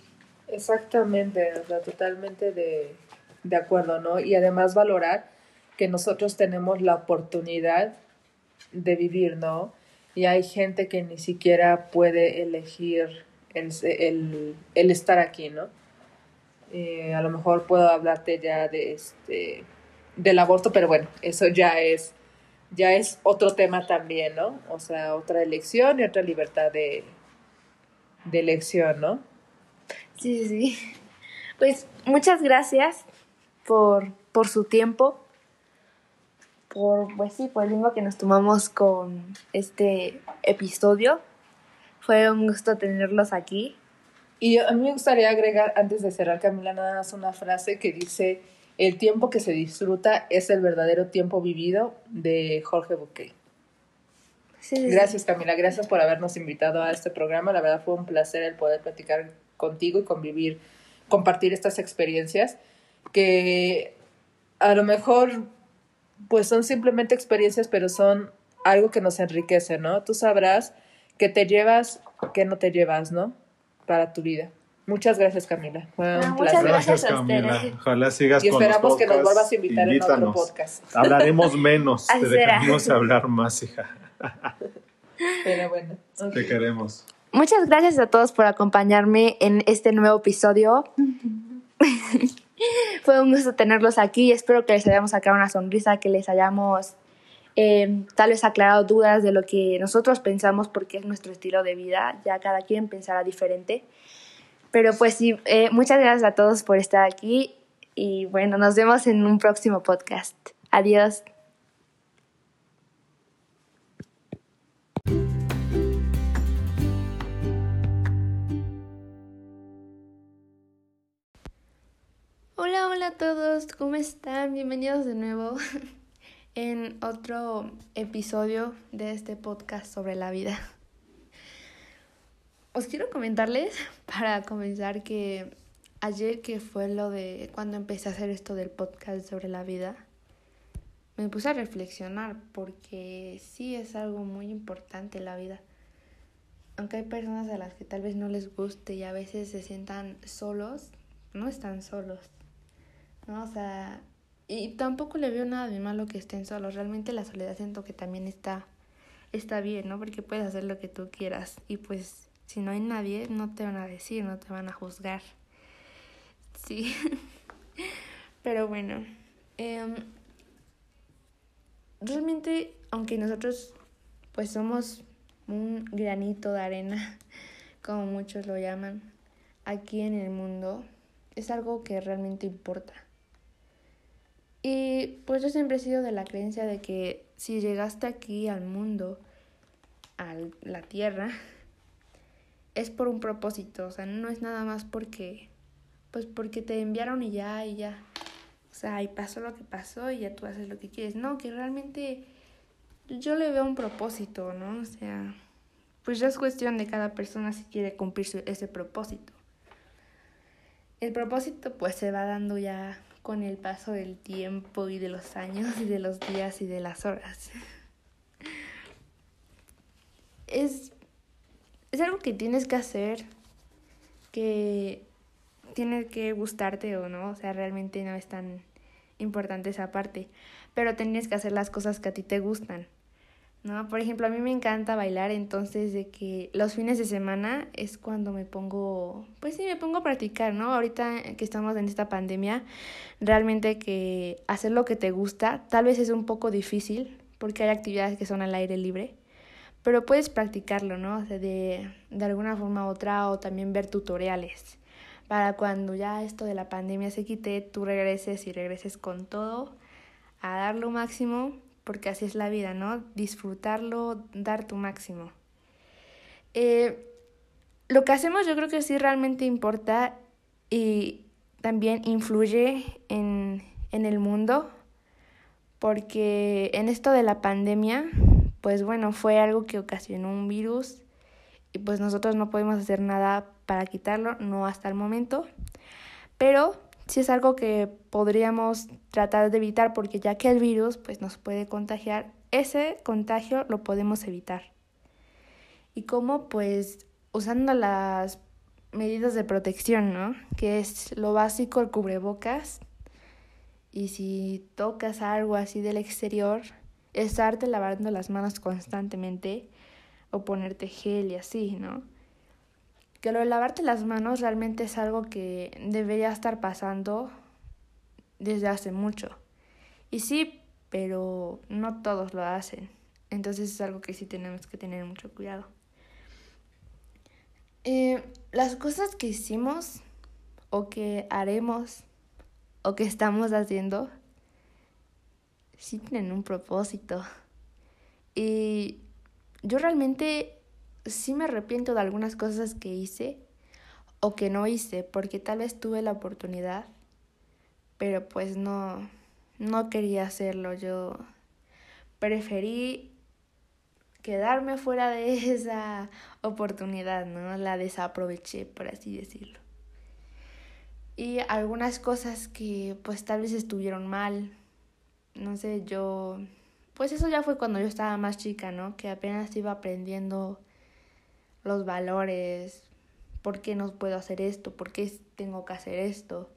Exactamente, o sea, totalmente de, de acuerdo, ¿no? Y además valorar que nosotros tenemos la oportunidad de vivir, ¿no? Y hay gente que ni siquiera puede elegir el, el, estar aquí, ¿no? Eh, a lo mejor puedo hablarte ya de este del aborto, pero bueno, eso ya es ya es otro tema también, ¿no? O sea, otra elección y otra libertad de, de elección, ¿no? Sí, sí. Pues muchas gracias por, por su tiempo, por, pues sí, por el tiempo que nos tomamos con este episodio. Fue un gusto tenerlos aquí. Y a mí me gustaría agregar, antes de cerrar, Camila, nada más una frase que dice, el tiempo que se disfruta es el verdadero tiempo vivido de Jorge Bouquet. Gracias Camila, gracias por habernos invitado a este programa. La verdad fue un placer el poder platicar contigo y convivir, compartir estas experiencias que a lo mejor pues son simplemente experiencias, pero son algo que nos enriquece, ¿no? Tú sabrás que te llevas, que no te llevas, ¿no? Para tu vida. Muchas gracias, Camila. Fue un ah, placer. Muchas gracias, Camila. Ojalá sigas y esperamos que nos vuelvas a invitar en otro podcast. Hablaremos menos, te dejamos hablar más, hija. Pero bueno. Te queremos. Muchas gracias a todos por acompañarme en este nuevo episodio. Fue un gusto tenerlos aquí. Espero que les hayamos sacado una sonrisa, que les hayamos eh, tal vez aclarado dudas de lo que nosotros pensamos porque es nuestro estilo de vida. Ya cada quien pensará diferente. Pero pues sí, eh, muchas gracias a todos por estar aquí y bueno, nos vemos en un próximo podcast. Adiós. Hola, hola a todos, ¿cómo están? Bienvenidos de nuevo en otro episodio de este podcast sobre la vida. Os quiero comentarles para comenzar que ayer que fue lo de cuando empecé a hacer esto del podcast sobre la vida, me puse a reflexionar porque sí es algo muy importante la vida. Aunque hay personas a las que tal vez no les guste y a veces se sientan solos, no están solos ¿no? O sea, y tampoco le veo nada de malo que estén solos. Realmente la soledad siento que también está está bien, ¿no? Porque puedes hacer lo que tú quieras y pues si no hay nadie, no te van a decir, no te van a juzgar. Sí. Pero bueno, em, realmente, aunque nosotros pues somos un granito de arena, como muchos lo llaman, aquí en el mundo, es algo que realmente importa. Y pues yo siempre he sido de la creencia de que si llegaste aquí al mundo, a la tierra, es por un propósito, o sea, no es nada más porque, pues porque te enviaron y ya, y ya. O sea, y pasó lo que pasó y ya tú haces lo que quieres. No, que realmente yo le veo un propósito, ¿no? O sea, pues ya es cuestión de cada persona si quiere cumplir ese propósito. El propósito pues se va dando ya con el paso del tiempo y de los años y de los días y de las horas. Es, es algo que tienes que hacer, que tiene que gustarte o no, o sea, realmente no es tan importante esa parte, pero tienes que hacer las cosas que a ti te gustan. ¿No? Por ejemplo, a mí me encanta bailar, entonces de que los fines de semana es cuando me pongo, pues sí, me pongo a practicar, ¿no? Ahorita que estamos en esta pandemia, realmente que hacer lo que te gusta tal vez es un poco difícil porque hay actividades que son al aire libre, pero puedes practicarlo, ¿no? de, de alguna forma u otra o también ver tutoriales para cuando ya esto de la pandemia se quite, tú regreses y regreses con todo a dar lo máximo porque así es la vida, ¿no? Disfrutarlo, dar tu máximo. Eh, lo que hacemos yo creo que sí realmente importa y también influye en, en el mundo, porque en esto de la pandemia, pues bueno, fue algo que ocasionó un virus y pues nosotros no podemos hacer nada para quitarlo, no hasta el momento, pero sí es algo que podríamos tratar de evitar porque ya que el virus pues nos puede contagiar, ese contagio lo podemos evitar. ¿Y cómo? Pues usando las medidas de protección, ¿no? Que es lo básico, el cubrebocas. Y si tocas algo así del exterior, estarte lavando las manos constantemente o ponerte gel y así, ¿no? Que lo de lavarte las manos realmente es algo que debería estar pasando desde hace mucho. Y sí, pero no todos lo hacen. Entonces es algo que sí tenemos que tener mucho cuidado. Eh, las cosas que hicimos o que haremos o que estamos haciendo sí tienen un propósito. Y yo realmente sí me arrepiento de algunas cosas que hice o que no hice, porque tal vez tuve la oportunidad, pero pues no, no quería hacerlo. Yo preferí quedarme fuera de esa oportunidad, ¿no? La desaproveché, por así decirlo. Y algunas cosas que pues tal vez estuvieron mal, no sé, yo, pues eso ya fue cuando yo estaba más chica, ¿no? Que apenas iba aprendiendo los valores, por qué no puedo hacer esto, por qué tengo que hacer esto.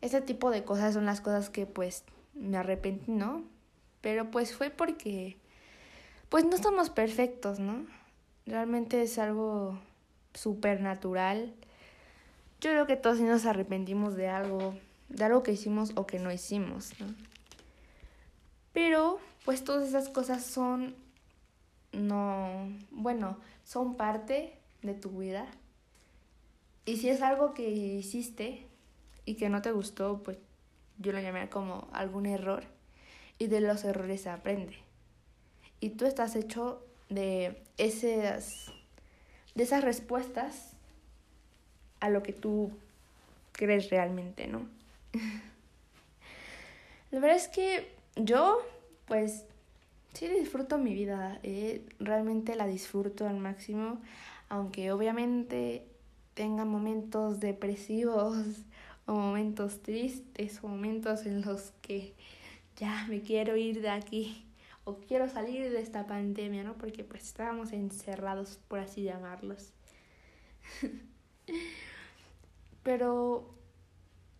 Ese tipo de cosas son las cosas que pues me arrepentí, ¿no? Pero pues fue porque pues no somos perfectos, ¿no? Realmente es algo súper natural. Yo creo que todos nos arrepentimos de algo, de algo que hicimos o que no hicimos, ¿no? Pero pues todas esas cosas son no, bueno, son parte de tu vida. Y si es algo que hiciste y que no te gustó, pues yo lo llamé como algún error. Y de los errores se aprende. Y tú estás hecho de esas, de esas respuestas a lo que tú crees realmente, ¿no? La verdad es que yo, pues, sí disfruto mi vida, eh, realmente la disfruto al máximo, aunque obviamente tenga momentos depresivos o momentos tristes o momentos en los que ya me quiero ir de aquí o quiero salir de esta pandemia, ¿no? Porque pues estábamos encerrados, por así llamarlos. Pero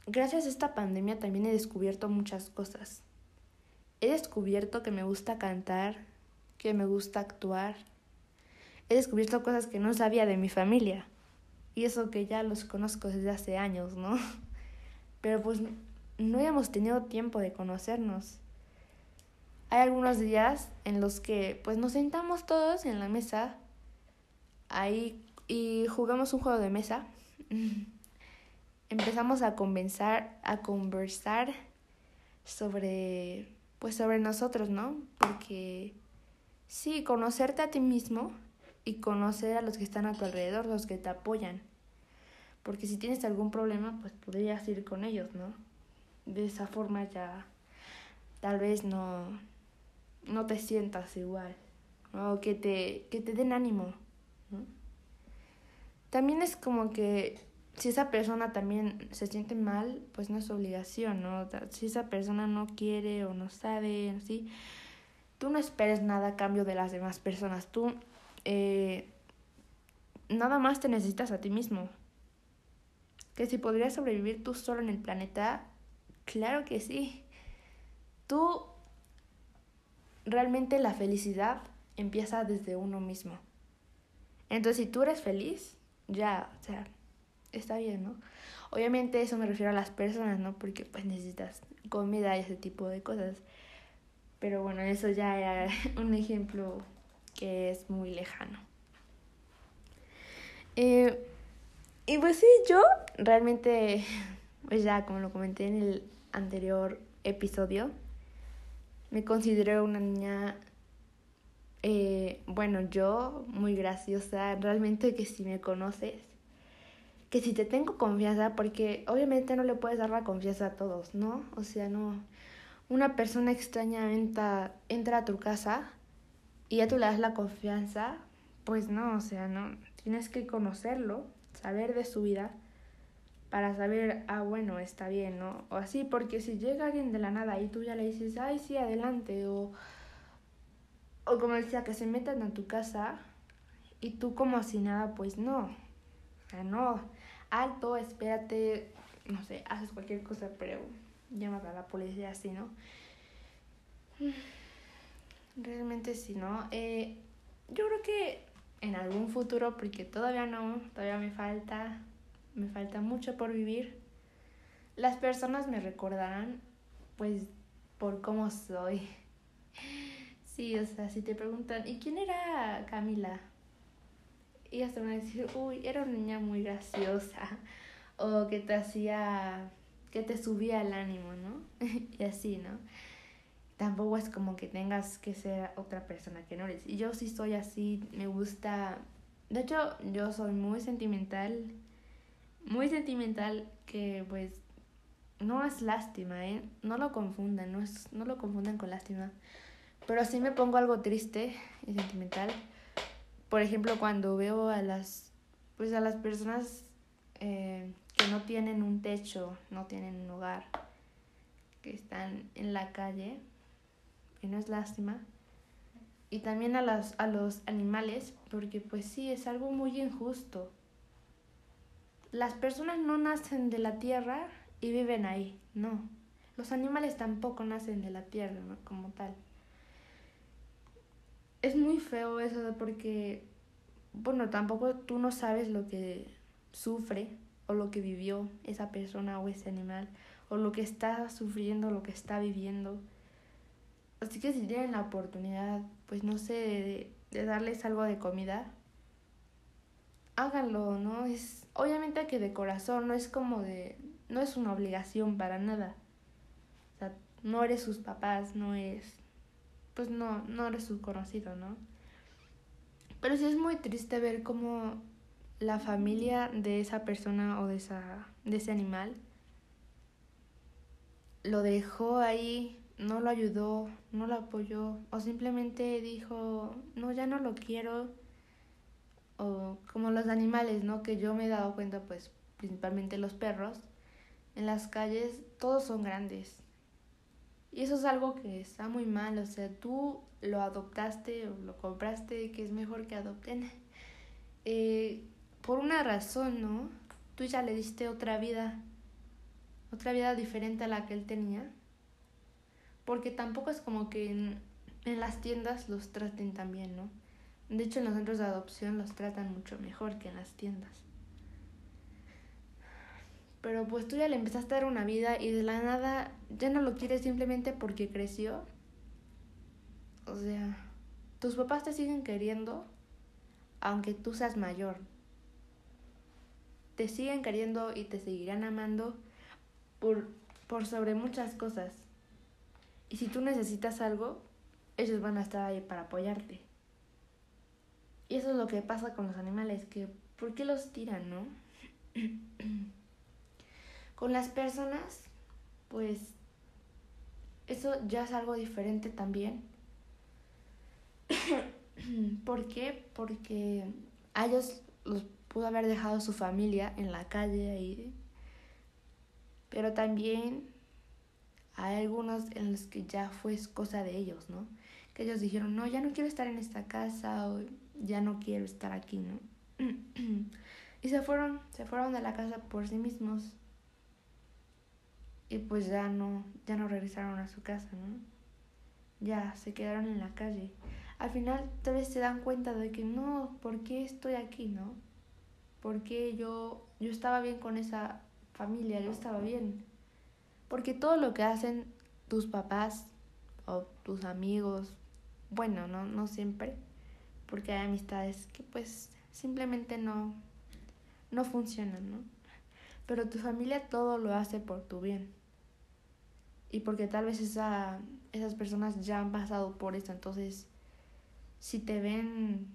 gracias a esta pandemia también he descubierto muchas cosas he descubierto que me gusta cantar que me gusta actuar. He descubierto cosas que no sabía de mi familia. Y eso que ya los conozco desde hace años, ¿no? Pero pues no habíamos tenido tiempo de conocernos. Hay algunos días en los que pues nos sentamos todos en la mesa ahí y jugamos un juego de mesa. Empezamos a conversar, a conversar sobre pues sobre nosotros, ¿no? Porque sí, conocerte a ti mismo y conocer a los que están a tu alrededor, los que te apoyan. Porque si tienes algún problema, pues podrías ir con ellos, ¿no? De esa forma ya tal vez no, no te sientas igual, o que te, que te den ánimo. ¿no? También es como que si esa persona también se siente mal, pues no es obligación, ¿no? Si esa persona no quiere o no sabe, ¿sí? Tú no esperes nada a cambio de las demás personas. Tú eh, nada más te necesitas a ti mismo. Que si podrías sobrevivir tú solo en el planeta, claro que sí. Tú realmente la felicidad empieza desde uno mismo. Entonces, si tú eres feliz, ya, o sea, está bien, ¿no? Obviamente eso me refiero a las personas, ¿no? Porque pues necesitas comida y ese tipo de cosas. Pero bueno, eso ya era un ejemplo que es muy lejano. Eh, y pues sí, yo realmente, pues ya como lo comenté en el anterior episodio, me considero una niña, eh, bueno, yo muy graciosa, realmente que si me conoces, que si te tengo confianza, porque obviamente no le puedes dar la confianza a todos, ¿no? O sea, no, una persona extraña entra, a tu casa y ya tú le das la confianza, pues no, o sea, no, tienes que conocerlo, saber de su vida para saber, ah, bueno, está bien, ¿no? O así, porque si llega alguien de la nada y tú ya le dices, ay, sí, adelante, o, o como decía, que se metan a tu casa y tú como si nada, pues no, o sea, no, alto, espérate, no sé, haces cualquier cosa, pero llamas a la policía así, ¿no? Realmente sí, ¿no? Eh, yo creo que en algún futuro, porque todavía no, todavía me falta, me falta mucho por vivir, las personas me recordarán, pues, por cómo soy. Sí, o sea, si te preguntan, ¿y quién era Camila? Y hasta van a decir, uy, era una niña muy graciosa, o que te hacía, que te subía el ánimo, ¿no? y así, ¿no? Tampoco es como que tengas que ser otra persona que no eres. Y yo sí soy así, me gusta, de hecho, yo soy muy sentimental muy sentimental que pues no es lástima, ¿eh? No lo confundan, no, es, no lo confundan con lástima. Pero sí me pongo algo triste y sentimental. Por ejemplo, cuando veo a las, pues a las personas eh, que no tienen un techo, no tienen un hogar, que están en la calle, y no es lástima. Y también a, las, a los animales, porque pues sí, es algo muy injusto las personas no nacen de la tierra y viven ahí, no. Los animales tampoco nacen de la tierra como tal. Es muy feo eso porque, bueno, tampoco tú no sabes lo que sufre o lo que vivió esa persona o ese animal o lo que está sufriendo, lo que está viviendo. Así que si tienen la oportunidad, pues no sé, de, darles algo de comida, háganlo, ¿no? Es obviamente que de corazón, no es como de, no es una obligación para nada. O sea, no eres sus papás, no es, pues no, no eres su conocido, ¿no? Pero sí es muy triste ver cómo la familia de esa persona o de, esa, de ese animal lo dejó ahí, no lo ayudó, no lo apoyó o simplemente dijo, no, ya no lo quiero o como los animales, ¿no? Que yo me he dado cuenta, pues, principalmente los perros, en las calles todos son grandes. Y eso es algo que está muy mal, o sea, tú lo adoptaste o lo compraste, que es mejor que adopten, eh, por una razón, ¿no? Tú ya le diste otra vida, otra vida diferente a la que él tenía. Porque tampoco es como que en las tiendas los traten también, ¿no? De hecho, en los centros de adopción los tratan mucho mejor que en las tiendas. Pero pues tú ya le empezaste a dar una vida y de la nada ya no lo quieres simplemente porque creció. O sea, tus papás te siguen queriendo aunque tú seas mayor. Te siguen queriendo y te seguirán amando por, por sobre muchas cosas. Y si tú necesitas algo, ellos van a estar ahí para apoyarte. Y eso es lo que pasa con los animales, que ¿por qué los tiran, no? con las personas, pues eso ya es algo diferente también. ¿Por qué? Porque a ellos los pudo haber dejado su familia en la calle ahí. Pero también hay algunos en los que ya fue cosa de ellos, ¿no? Que ellos dijeron, no, ya no quiero estar en esta casa o ya no quiero estar aquí, ¿no? y se fueron, se fueron de la casa por sí mismos. Y pues ya no, ya no regresaron a su casa, ¿no? Ya se quedaron en la calle. Al final tal vez se dan cuenta de que no, ¿por qué estoy aquí, no? Porque yo, yo estaba bien con esa familia, yo estaba bien. Porque todo lo que hacen tus papás o tus amigos, bueno, no, no siempre, porque hay amistades que pues simplemente no, no funcionan, ¿no? Pero tu familia todo lo hace por tu bien. Y porque tal vez esa, esas personas ya han pasado por eso, entonces si te ven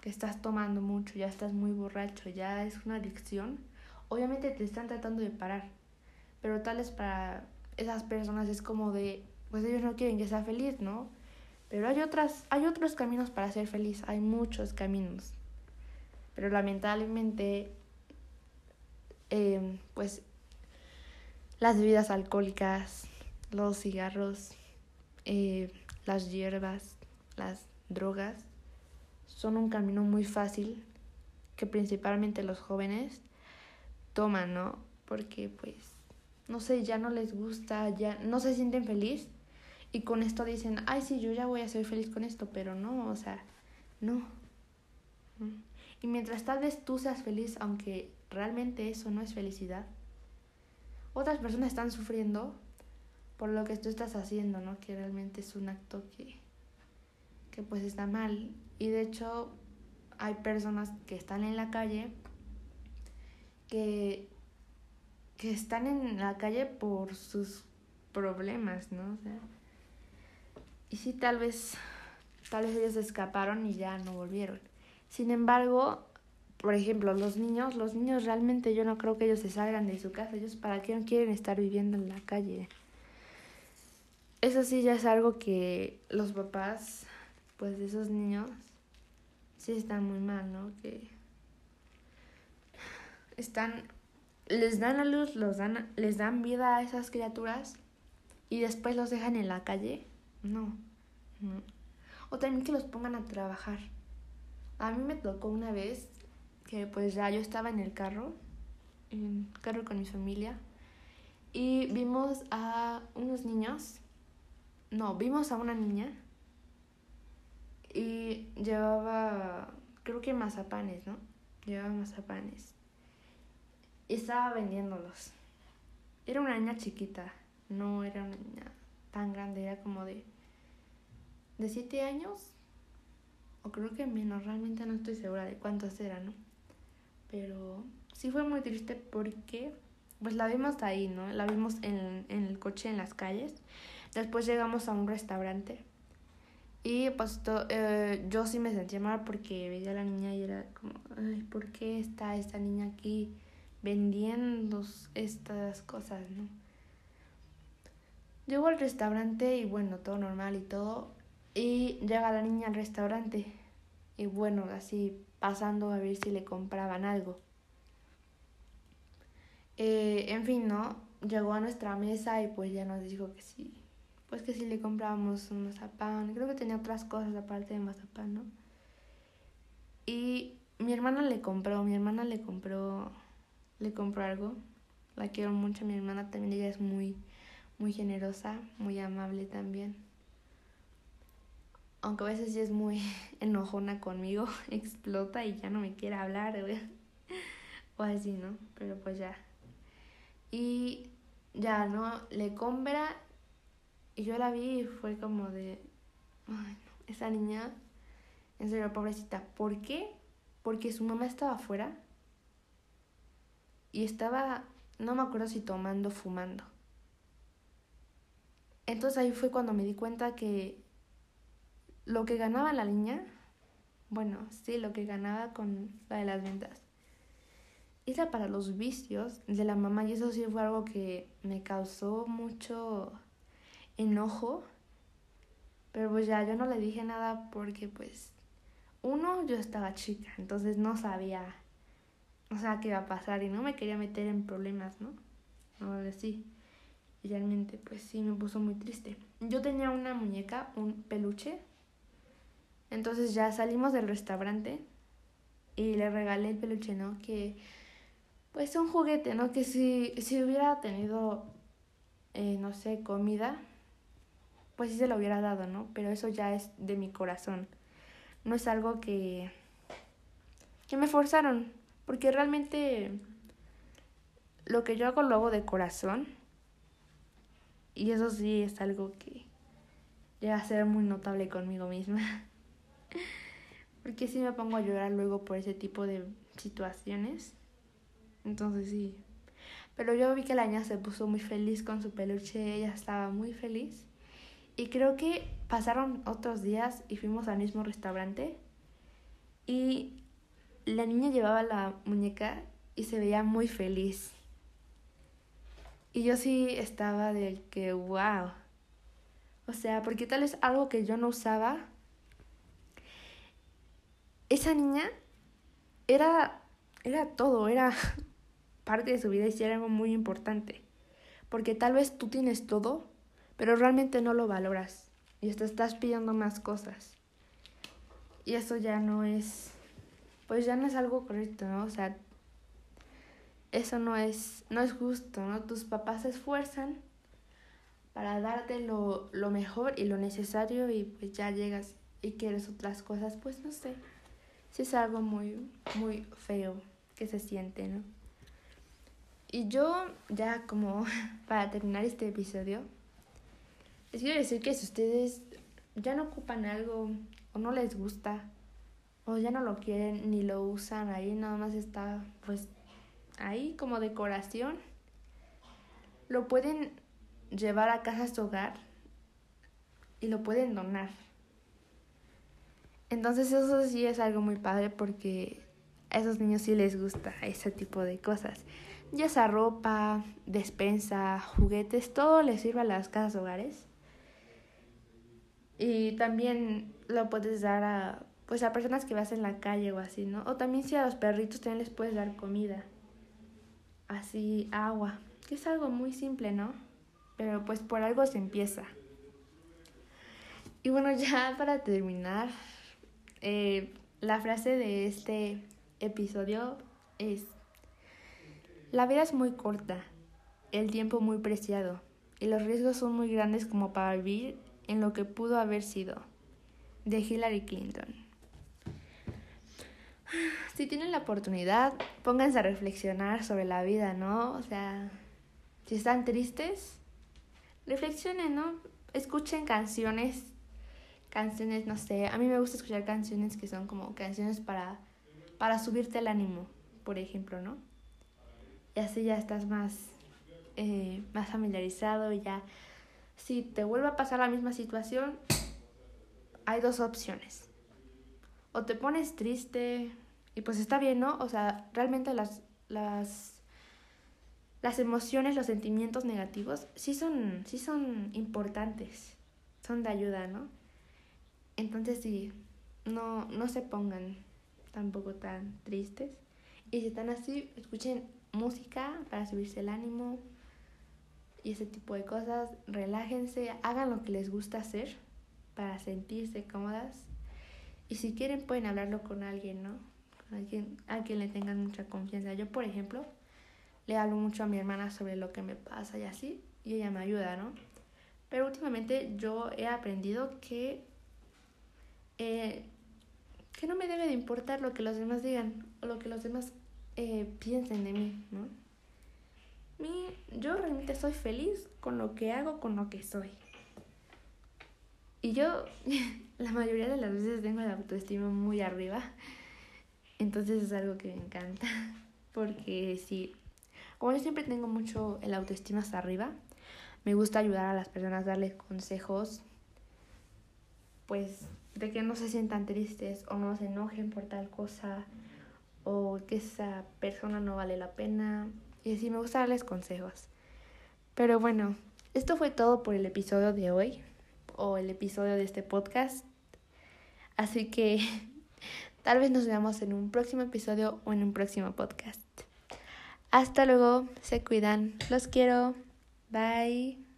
que estás tomando mucho, ya estás muy borracho, ya es una adicción, obviamente te están tratando de parar. Pero tal vez para esas personas es como de, pues ellos no quieren que sea feliz, ¿no? Pero hay, otras, hay otros caminos para ser feliz, hay muchos caminos. Pero lamentablemente, em, pues las bebidas alcohólicas, los cigarros, eh, las hierbas, las drogas, son un camino muy fácil que principalmente los jóvenes toman, ¿no? Porque pues, no sé, ya no les gusta, ya no se sienten feliz y con esto dicen, ay, sí, yo ya voy a ser feliz con esto, pero no, o sea, no. Y mientras tal vez tú seas feliz, aunque realmente eso no es felicidad, otras personas están sufriendo por lo que tú estás haciendo, ¿no? Que realmente es un acto que, que pues está mal. Y de hecho hay personas que están en la calle que, que están en la calle por sus problemas, ¿no? O sea, y sí, tal vez, tal vez ellos escaparon y ya no volvieron. Sin embargo, por ejemplo, los niños, los niños realmente yo no creo que ellos se salgan de su casa. Ellos para qué no quieren estar viviendo en la calle. Eso sí ya es algo que los papás, pues de esos niños, sí están muy mal, ¿no? Que están, les dan a luz, los dan, les dan vida a esas criaturas y después los dejan en la calle no, no. O también que los pongan a trabajar. A mí me tocó una vez que pues ya yo estaba en el carro, en el carro con mi familia, y vimos a unos niños, no, vimos a una niña y llevaba, creo que mazapanes, ¿no? Llevaba mazapanes. Y estaba vendiéndolos. Era una niña chiquita, no era una niña tan grande, era como de de 7 años, o creo que menos, realmente no estoy segura de cuántos eran, ¿no? Pero sí fue muy triste porque pues la vimos ahí, ¿no? La vimos en, en el coche en las calles. Después llegamos a un restaurante. Y pues eh, yo sí me sentía mal porque veía a la niña y era como, ay, ¿por qué está esta niña aquí vendiendo estas cosas, no? Llego al restaurante y bueno, todo normal y todo. Y llega la niña al restaurante y bueno, así pasando a ver si le compraban algo. Eh, en fin, ¿no? Llegó a nuestra mesa y pues ya nos dijo que sí, pues que sí le comprábamos un mazapán. Creo que tenía otras cosas aparte de mazapán, ¿no? Y mi hermana le compró, mi hermana le compró, le compró algo. La quiero mucho, mi hermana también, ella es muy, muy generosa, muy amable también. aunque a veces sí es muy enojona conmigo, explota y ya no me quiere hablar, güey. O así, ¿no? Pero pues ya. Y ya, ¿no? Le compra y yo la vi y fue como de, ay, no, esa niña, en serio, pobrecita. ¿Por qué? Porque su mamá estaba afuera y estaba, no me acuerdo si tomando fumando. Entonces ahí fue cuando me di cuenta que lo que ganaba la niña, bueno, sí, lo que ganaba con la de las ventas, era para los vicios de la mamá y eso sí fue algo que me causó mucho enojo. Pero pues ya yo no le dije nada porque pues uno yo estaba chica, entonces no sabía, o sea, qué iba a pasar y no me quería meter en problemas, ¿no? Ahora sí. Y realmente pues sí me puso muy triste. Yo tenía una muñeca, un peluche entonces ya salimos del restaurante y le regalé el peluche, ¿no? Que pues un juguete, ¿no? Que si, si hubiera tenido, eh, no sé, comida, pues sí se lo hubiera dado, ¿no? Pero eso ya es de mi corazón. No es algo que, que me forzaron, porque realmente lo que yo hago lo hago de corazón. Y eso sí es algo que llega a ser muy notable conmigo misma. Porque si me pongo a llorar luego por ese tipo de situaciones. Entonces sí. Pero yo vi que la niña se puso muy feliz con su peluche, ella estaba muy feliz. Y creo que pasaron otros días y fuimos al mismo restaurante. Y la niña llevaba la muñeca y se veía muy feliz. Y yo sí estaba del que, wow. O sea, porque tal es algo que yo no usaba esa niña era, era todo, era parte de su vida y era algo muy importante. Porque tal vez tú tienes todo, pero realmente no lo valoras y te estás pidiendo más cosas. Y eso ya no es, pues ya no es algo correcto, ¿no? O sea, eso no es, no es justo, ¿no? Tus papás se esfuerzan para darte lo, lo mejor y lo necesario y pues ya llegas y quieres otras cosas, pues no sé sí es algo muy, muy feo que se siente, ¿no? Y yo, ya como para terminar este episodio, les quiero decir que si ustedes ya no ocupan algo o no les gusta o ya no lo quieren ni lo usan ahí, nada más está pues ahí como decoración, lo pueden llevar a casa a su hogar y lo pueden donar. Entonces eso sí es algo muy padre porque a esos niños sí les gusta ese tipo de cosas. Ya sea ropa, despensa, juguetes, todo les sirve a las casas hogares. Y también lo puedes dar a pues a personas que vas en la calle o así, ¿no? O también si a los perritos también les puedes dar comida. Así, agua, que es algo muy simple, ¿no? Pero pues por algo se empieza. Y bueno, ya para terminar, eh, la frase de este episodio es, la vida es muy corta, el tiempo muy preciado y los riesgos son muy grandes como para vivir en lo que pudo haber sido. De Hillary Clinton. Si tienen la oportunidad, pónganse a reflexionar sobre la vida, ¿no? O sea, si están tristes, reflexionen, ¿no? Escuchen canciones canciones, no sé, a mí me gusta escuchar canciones que son como canciones para, para subirte el ánimo, por ejemplo, ¿no? Y así ya estás más, eh, más familiarizado ya, si te vuelve a pasar la misma situación, hay dos opciones. O te pones triste y pues está bien, ¿no? O sea, realmente las, las, las emociones, los sentimientos negativos sí son, sí son importantes, son de ayuda, ¿no? Entonces sí, no, no se pongan tampoco tan tristes. Y si están así, escuchen música para subirse el ánimo y ese tipo de cosas. Relájense, hagan lo que les gusta hacer para sentirse cómodas. Y si quieren pueden hablarlo con alguien, ¿no? Alguien a quien le tengan mucha confianza. Yo, por ejemplo, le hablo mucho a mi hermana sobre lo que me pasa y así, y ella me ayuda, ¿no? Pero últimamente yo he aprendido que eh, que no me debe de importar lo que los demás digan o lo que los demás eh, piensen de mí, ¿no? Mi, yo realmente soy feliz con lo que hago, con lo que soy. Y yo la mayoría de las veces tengo la autoestima muy arriba. Entonces es algo que me encanta. Porque sí, como yo siempre tengo mucho el autoestima hasta arriba, me gusta ayudar a las personas, darles consejos, pues de que no se sientan tristes o no se enojen por tal cosa o que esa persona no vale la pena. Y así me gusta darles consejos. Pero bueno, esto fue todo por el episodio de hoy o el episodio de este podcast. Así que tal vez nos veamos en un próximo episodio o en un próximo podcast. Hasta luego, se cuidan, los quiero, bye.